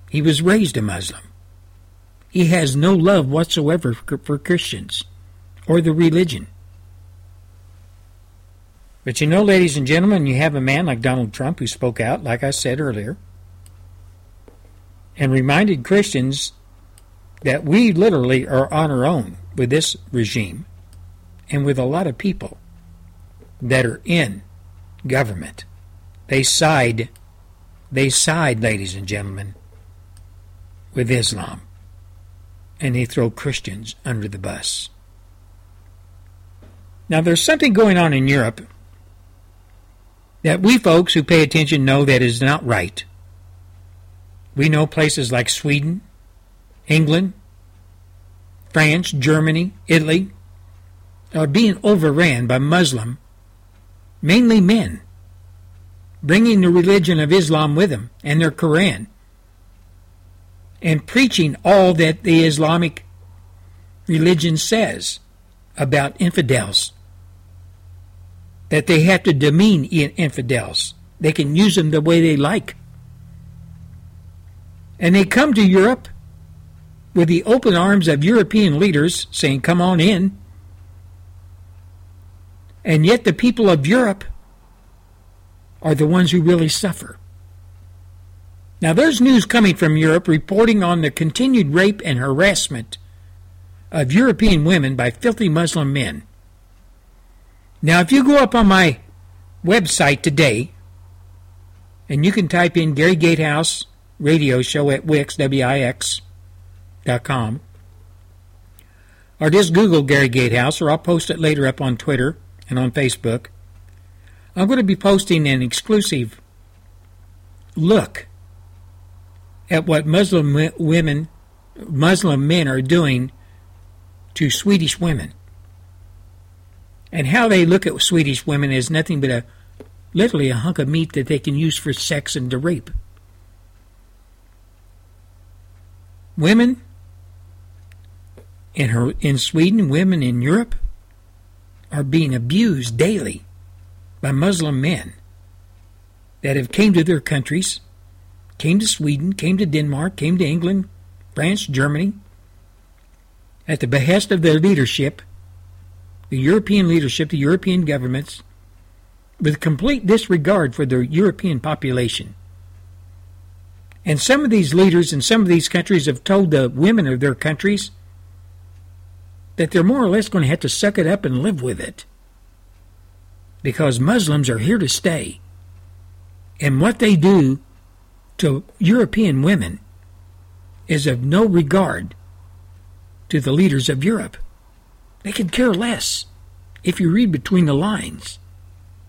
He was raised a Muslim. He has no love whatsoever for Christians or the religion. But you know, ladies and gentlemen, you have a man like Donald Trump who spoke out, like I said earlier, and reminded Christians that we literally are on our own with this regime and with a lot of people that are in government. They side, they side, ladies and gentlemen, with Islam. And they throw Christians under the bus. Now, there's something going on in Europe that we folks who pay attention know that is not right. We know places like Sweden, England, France, Germany, Italy are being overran by Muslim, mainly men, bringing the religion of Islam with them and their Quran and preaching all that the Islamic religion says about infidels. That they have to demean infidels. They can use them the way they like. And they come to Europe with the open arms of European leaders saying, Come on in. And yet the people of Europe are the ones who really suffer. Now, there's news coming from Europe reporting on the continued rape and harassment of European women by filthy Muslim men. Now, if you go up on my website today, and you can type in Gary Gatehouse radio show at Wix, or just Google Gary Gatehouse, or I'll post it later up on Twitter and on Facebook. I'm going to be posting an exclusive look at what Muslim women, Muslim men are doing to Swedish women. And how they look at Swedish women is nothing but a literally a hunk of meat that they can use for sex and to rape. Women in her in Sweden, women in Europe are being abused daily by Muslim men that have came to their countries, came to Sweden, came to Denmark, came to England, France, Germany, at the behest of their leadership, the European leadership, the European governments, with complete disregard for the European population. And some of these leaders in some of these countries have told the women of their countries that they're more or less going to have to suck it up and live with it. Because Muslims are here to stay. And what they do to European women is of no regard to the leaders of Europe. They could care less if you read between the lines,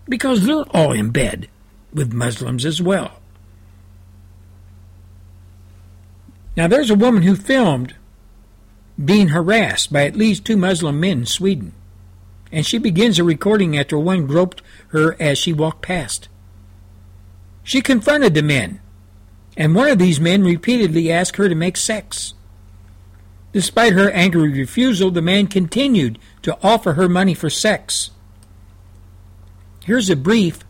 because they're all in bed with Muslims as well. Now, there's a woman who filmed being harassed by at least two Muslim men in Sweden, and she begins a recording after one groped her as she walked past. She confronted the men, and one of these men repeatedly asked her to make sex. Despite her angry refusal, the man continued to offer her money for sex. Here's a brief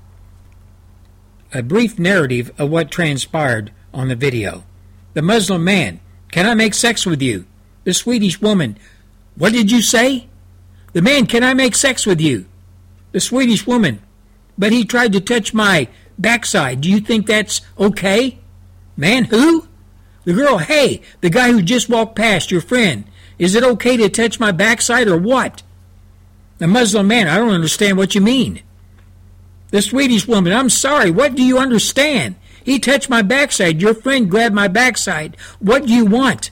a brief narrative of what transpired on the video. The Muslim man, can I make sex with you? The Swedish woman, what did you say? The man, can I make sex with you? The Swedish woman, but he tried to touch my backside. Do you think that's okay? Man, who? The girl, hey, the guy who just walked past, your friend, is it okay to touch my backside or what? The Muslim man, I don't understand what you mean. The Swedish woman, I'm sorry, what do you understand? He touched my backside. Your friend grabbed my backside. What do you want?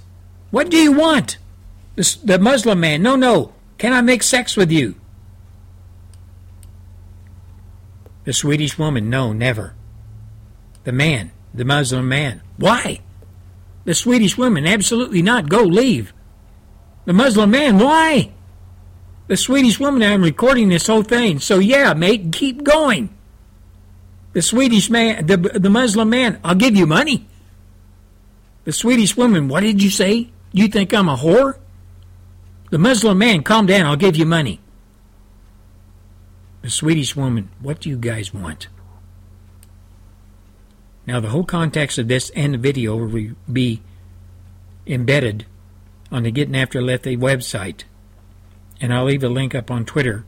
What do you want? The, the Muslim man, no, no. Can I make sex with you? The Swedish woman, no, never. The man, the Muslim man, why? The Swedish woman, absolutely not. Go, leave. The Muslim man, why? The Swedish woman, I'm recording this whole thing. So yeah, mate, keep going. The Swedish man, the, the Muslim man, I'll give you money. The Swedish woman, what did you say? You think I'm a whore? The Muslim man, calm down, I'll give you money. The Swedish woman, what do you guys want? Now, the whole context of this and the video will be embedded on the Getting After Lefty website. And I'll leave a link up on Twitter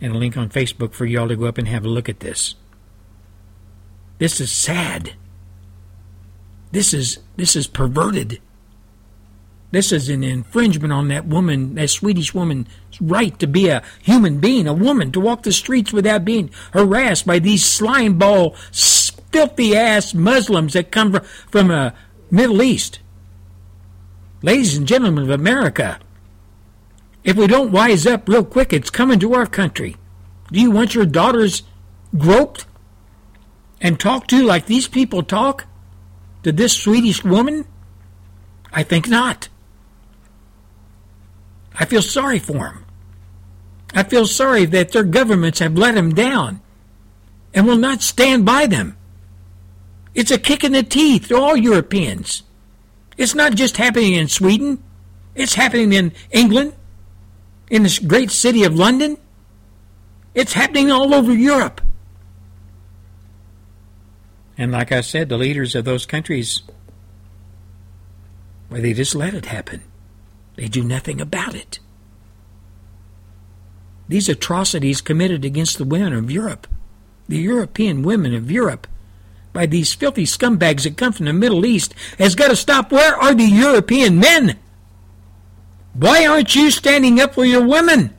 and a link on Facebook for y'all to go up and have a look at this. This is sad. This is this is perverted. This is an infringement on that woman, that Swedish woman's right to be a human being, a woman, to walk the streets without being harassed by these slime ball filthy ass Muslims that come from the uh, Middle East. Ladies and gentlemen of America, if we don't wise up real quick, it's coming to our country. Do you want your daughters groped and talked to like these people talk to this Swedish woman? I think not. I feel sorry for them. I feel sorry that their governments have let them down and will not stand by them. It's a kick in the teeth to all Europeans. It's not just happening in Sweden, it's happening in England, in this great city of London. It's happening all over Europe. And like I said, the leaders of those countries, well, they just let it happen. They do nothing about it. These atrocities committed against the women of Europe, the European women of Europe, by these filthy scumbags that come from the Middle East has got to stop. Where are the European men? Why aren't you standing up for your women?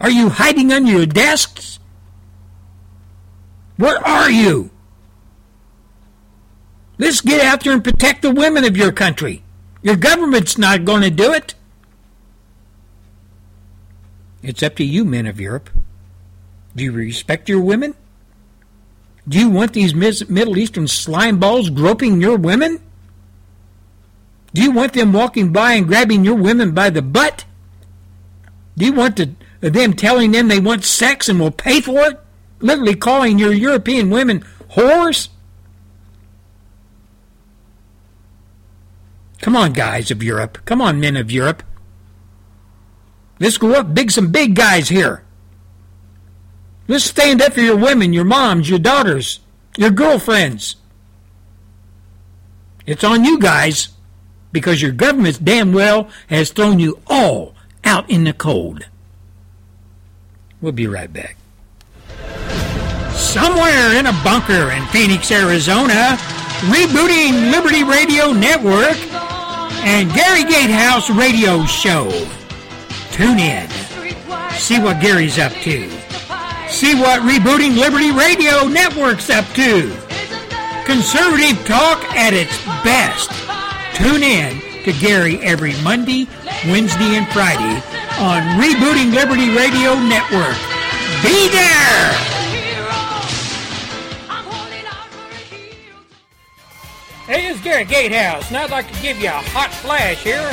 Are you hiding under your desks? Where are you? Let's get out there and protect the women of your country. Your government's not going to do it. It's up to you, men of Europe. Do you respect your women? Do you want these Middle Eastern slime balls groping your women? Do you want them walking by and grabbing your women by the butt? Do you want to, them telling them they want sex and will pay for it? Literally calling your European women whores? Come on, guys of Europe. Come on, men of Europe. Let's grow up big, some big guys here. Let's stand up for your women, your moms, your daughters, your girlfriends. It's on you guys because your government damn well has thrown you all out in the cold. We'll be right back. Somewhere in a bunker in Phoenix, Arizona, rebooting Liberty Radio Network and Gary Gatehouse Radio Show. Tune in. See what Gary's up to. See what Rebooting Liberty Radio Network's up to. Conservative talk at its best. Tune in to Gary every Monday, Wednesday, and Friday on Rebooting Liberty Radio Network. Be there! Hey, it's Gary Gatehouse, and I'd like to give you a hot flash here.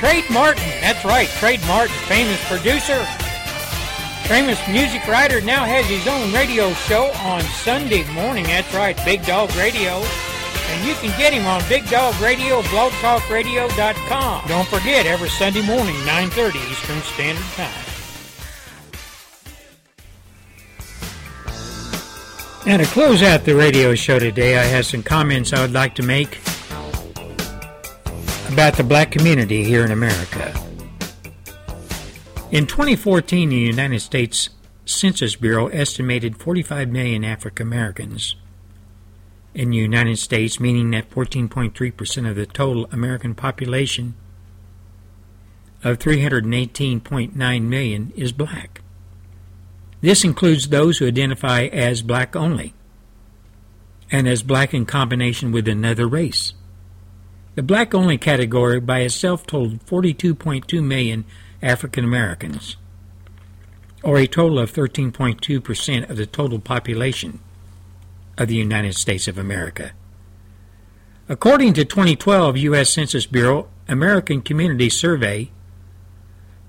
Trade Martin, that's right, Trade Martin, famous producer, famous music writer, now has his own radio show on Sunday morning. That's right, Big Dog Radio. And you can get him on Big Dog Radio, blogtalkradio.com. Don't forget, every Sunday morning, 9.30 Eastern Standard Time. And to close out the radio show today, I have some comments I would like to make about the black community here in America. In 2014, the United States Census Bureau estimated 45 million African Americans in the United States, meaning that 14.3% of the total American population of 318.9 million is black. This includes those who identify as black only and as black in combination with another race. The black only category by itself totaled 42.2 million African Americans, or a total of 13.2% of the total population of the United States of America. According to 2012 U.S. Census Bureau American Community Survey,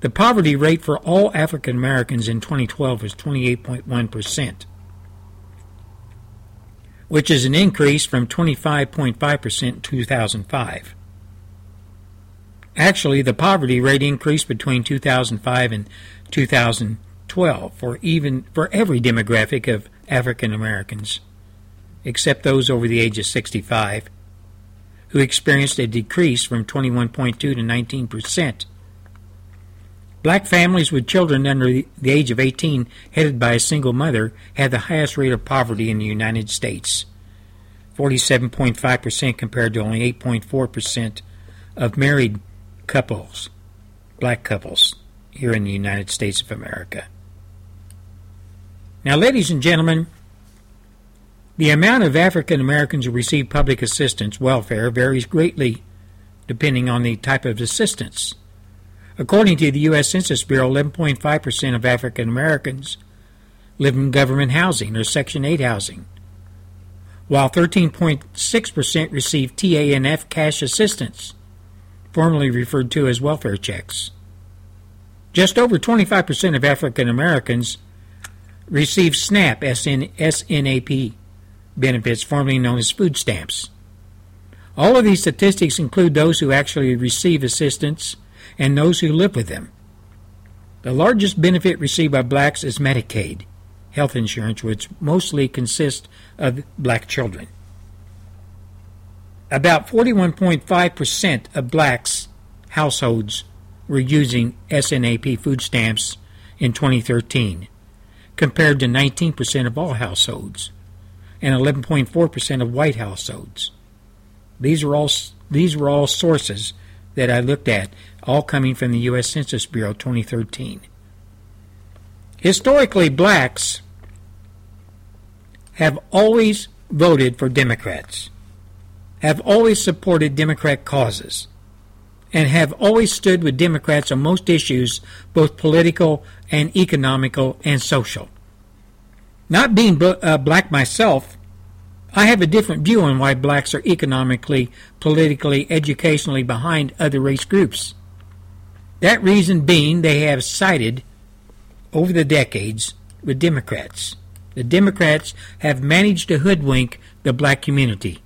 the poverty rate for all African Americans in 2012 was 28.1%, which is an increase from 25.5% in 2005. Actually, the poverty rate increased between 2005 and 2012 for even for every demographic of African Americans, except those over the age of 65, who experienced a decrease from 21.2 to 19 percent. Black families with children under the age of 18 headed by a single mother had the highest rate of poverty in the United States, 47.5% compared to only 8.4% of married couples, black couples, here in the United States of America. Now, ladies and gentlemen, the amount of African Americans who receive public assistance welfare varies greatly depending on the type of assistance. According to the U.S. Census Bureau, 11.5% of African Americans live in government housing or Section 8 housing, while 13.6% receive TANF cash assistance, formerly referred to as welfare checks. Just over 25% of African Americans receive SNAP SN, SNAP benefits, formerly known as food stamps. All of these statistics include those who actually receive assistance and those who live with them. The largest benefit received by blacks is Medicaid health insurance, which mostly consists of black children. About 41.5% of blacks' households were using SNAP food stamps in 2013, compared to 19% of all households and 11.4% of white households. These are all these were all sources that I looked at, all coming from the U.S. Census Bureau 2013. Historically, blacks have always voted for Democrats, have always supported Democrat causes, and have always stood with Democrats on most issues, both political and economical and social. Not being uh, black myself, I have a different view on why blacks are economically, politically, educationally behind other race groups. That reason being they have sided over the decades with Democrats. The Democrats have managed to hoodwink the black community.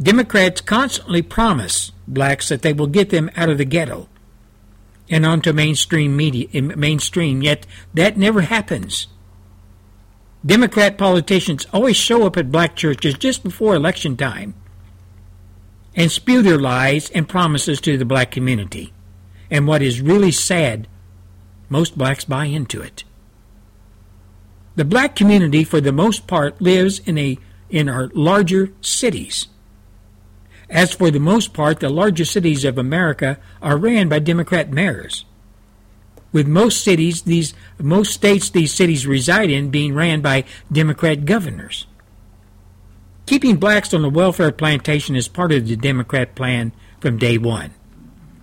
Democrats constantly promise blacks that they will get them out of the ghetto and onto mainstream media mainstream yet that never happens Democrat politicians always show up at black churches just before election time and spew their lies and promises to the black community. And what is really sad, most blacks buy into it. The black community, for the most part, lives in a in our larger cities. As for the most part, the larger cities of America are ran by Democrat mayors with most cities, these most states these cities reside in being ran by Democrat governors. Keeping blacks on the welfare plantation is part of the Democrat plan from day one.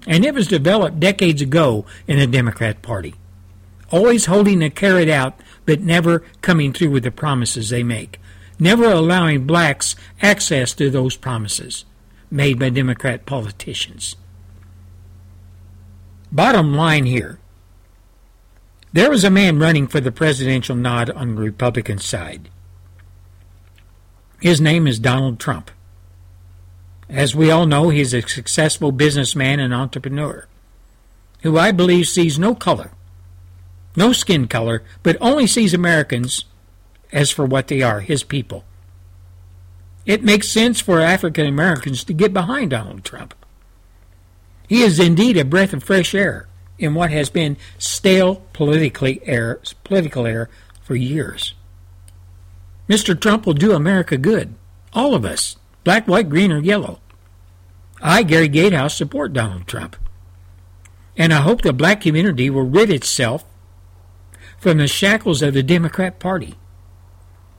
And it was developed decades ago in the Democrat Party. Always holding a carrot out, but never coming through with the promises they make. Never allowing blacks access to those promises made by Democrat politicians. Bottom line here there was a man running for the presidential nod on the Republican side. His name is Donald Trump. As we all know, he's a successful businessman and entrepreneur who I believe sees no color, no skin color, but only sees Americans as for what they are, his people. It makes sense for African Americans to get behind Donald Trump. He is indeed a breath of fresh air in what has been stale politically air, political air for years. Mr. Trump will do America good. All of us, black, white, green, or yellow. I, Gary Gatehouse, support Donald Trump. And I hope the black community will rid itself from the shackles of the Democrat Party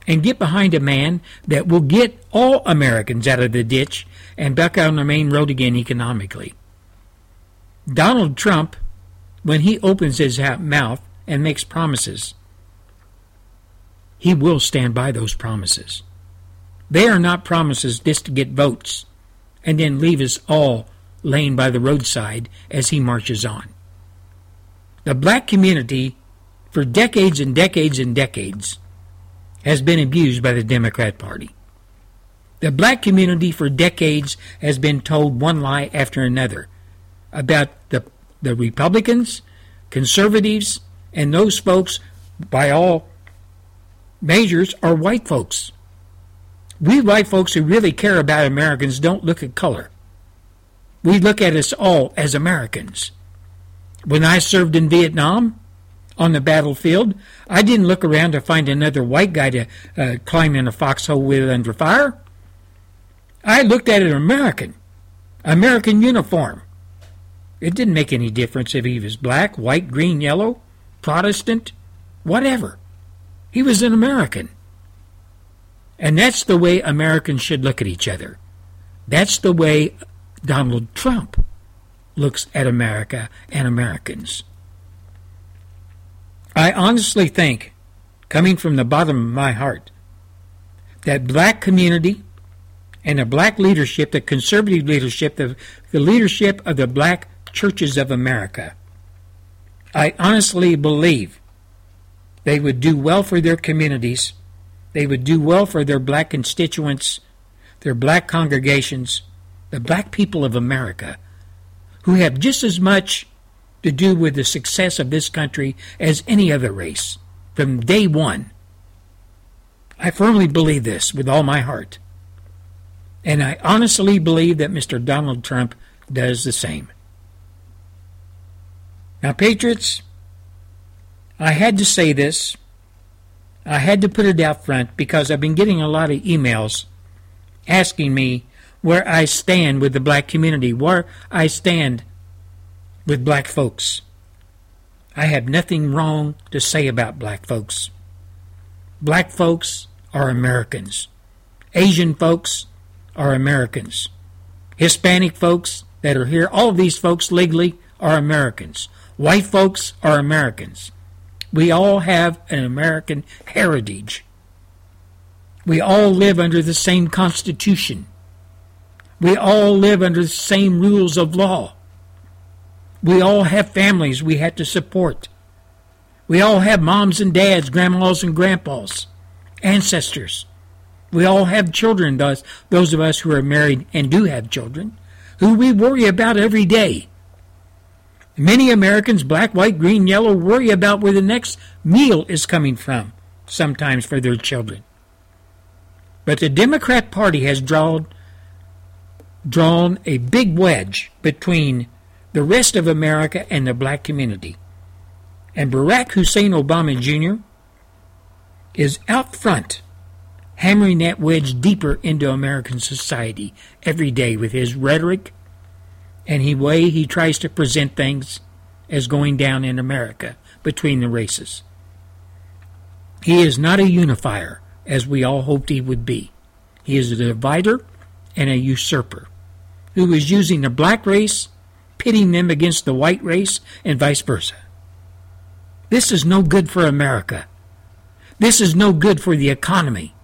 and get behind a man that will get all Americans out of the ditch and back on the main road again economically. Donald Trump when he opens his mouth and makes promises, he will stand by those promises. They are not promises just to get votes and then leave us all laying by the roadside as he marches on. The black community, for decades and decades and decades, has been abused by the Democrat Party. The black community for decades has been told one lie after another about the the Republicans, conservatives, and those folks, by all measures, are white folks. We white folks who really care about Americans don't look at color. We look at us all as Americans. When I served in Vietnam on the battlefield, I didn't look around to find another white guy to uh, climb in a foxhole with under fire. I looked at an American, American uniform. It didn't make any difference if he was black, white, green, yellow, Protestant, whatever. He was an American. And that's the way Americans should look at each other. That's the way Donald Trump looks at America and Americans. I honestly think coming from the bottom of my heart, that black community and the black leadership, the conservative leadership, the, the leadership of the black churches of America, I honestly believe they would do well for their communities. They would do well for their black constituents, their black congregations, the black people of America, who have just as much to do with the success of this country as any other race from day one. I firmly believe this with all my heart. And I honestly believe that Mr. Donald Trump does the same. Now, Patriots, I had to say this. I had to put it out front because I've been getting a lot of emails asking me where I stand with the black community, where I stand with black folks. I have nothing wrong to say about black folks. Black folks are Americans. Asian folks are Americans. Hispanic folks that are here, all of these folks legally are Americans. White folks are Americans. We all have an American heritage. We all live under the same Constitution. We all live under the same rules of law. We all have families we have to support. We all have moms and dads, grandmas and grandpas, ancestors. We all have children, those, those of us who are married and do have children, who we worry about every day. Many Americans, black, white, green, yellow, worry about where the next meal is coming from, sometimes for their children. But the Democrat Party has drawn, drawn a big wedge between the rest of America and the black community. And Barack Hussein Obama Jr. is out front, hammering that wedge deeper into American society every day with his rhetoric and the way he tries to present things as going down in America between the races. He is not a unifier, as we all hoped he would be. He is a divider and a usurper who is using the black race, pitting them against the white race, and vice versa. This is no good for America. This is no good for the economy.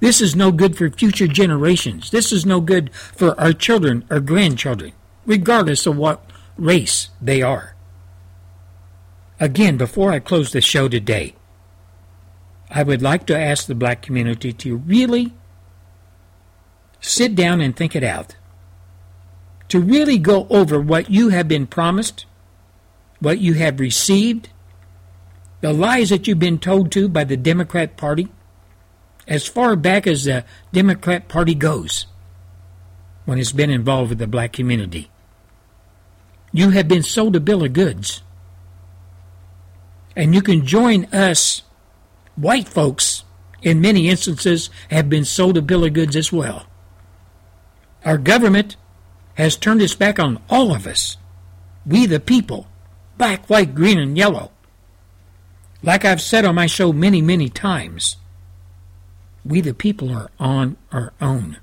This is no good for future generations. This is no good for our children or grandchildren regardless of what race they are. Again, before I close the show today, I would like to ask the black community to really sit down and think it out. To really go over what you have been promised, what you have received, the lies that you've been told to by the Democrat Party, as far back as the Democrat Party goes when it's been involved with the black community. You have been sold a bill of goods. And you can join us, white folks, in many instances, have been sold a bill of goods as well. Our government has turned its back on all of us. We the people, black, white, green, and yellow. Like I've said on my show many, many times, we the people are on our own.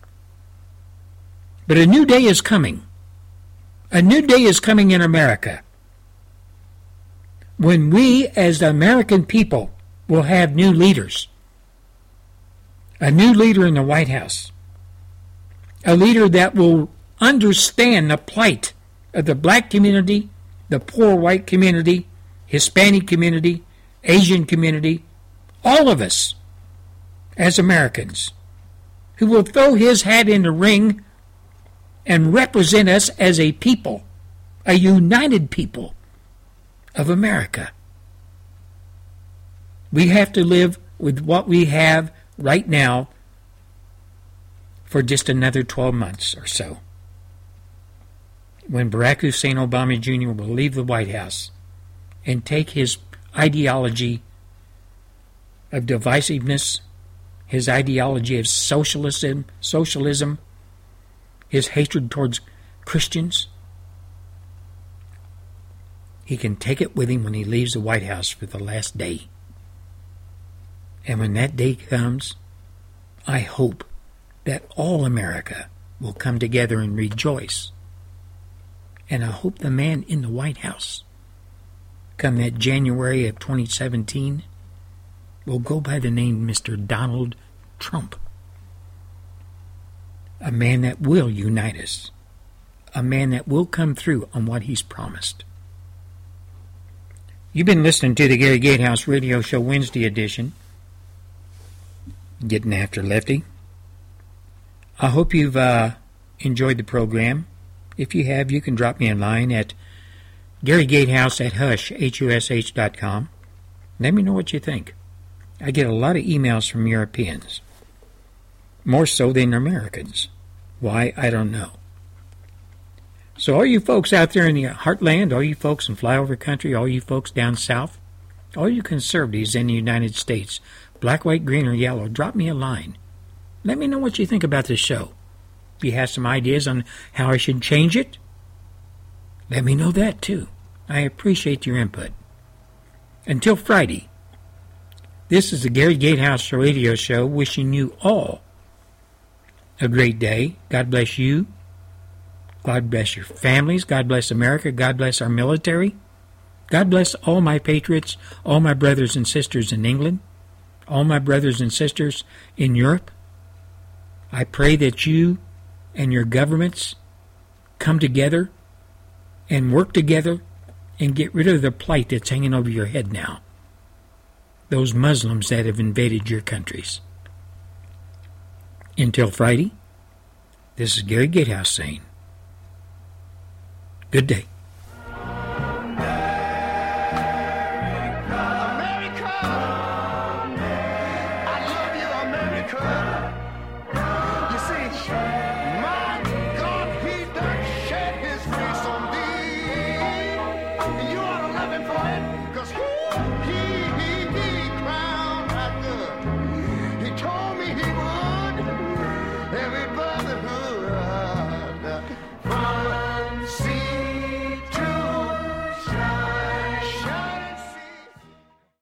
But a new day is coming. A new day is coming in America when we, as the American people, will have new leaders. A new leader in the White House. A leader that will understand the plight of the black community, the poor white community, Hispanic community, Asian community, all of us as Americans, who will throw his hat in the ring and represent us as a people, a united people of America. We have to live with what we have right now for just another 12 months or so. When Barack Hussein Obama Jr. will leave the White House and take his ideology of divisiveness, his ideology of socialism, socialism, his hatred towards Christians, he can take it with him when he leaves the White House for the last day. And when that day comes, I hope that all America will come together and rejoice. And I hope the man in the White House, come that January of 2017, will go by the name Mr. Donald Trump. A man that will unite us. A man that will come through on what he's promised. You've been listening to the Gary Gatehouse Radio Show Wednesday edition. Getting after Lefty. I hope you've uh, enjoyed the program. If you have, you can drop me a line at garygatehouse at hush, H-U-S-H dot com. Let me know what you think. I get a lot of emails from Europeans. More so than Americans. Why, I don't know. So all you folks out there in the heartland, all you folks in flyover country, all you folks down south, all you conservatives in the United States, black, white, green, or yellow, drop me a line. Let me know what you think about this show. You have some ideas on how I should change it, let me know that too. I appreciate your input. Until Friday, this is the Gary Gatehouse Radio Show wishing you all a great day. God bless you God bless your families. God bless America. God bless our military. God bless all my patriots, all my brothers and sisters in England, all my brothers and sisters in Europe. I pray that you and your governments come together and work together and get rid of the plight that's hanging over your head now. Those Muslims that have invaded your countries. Until Friday, this is Gary Gatehouse saying, Good day.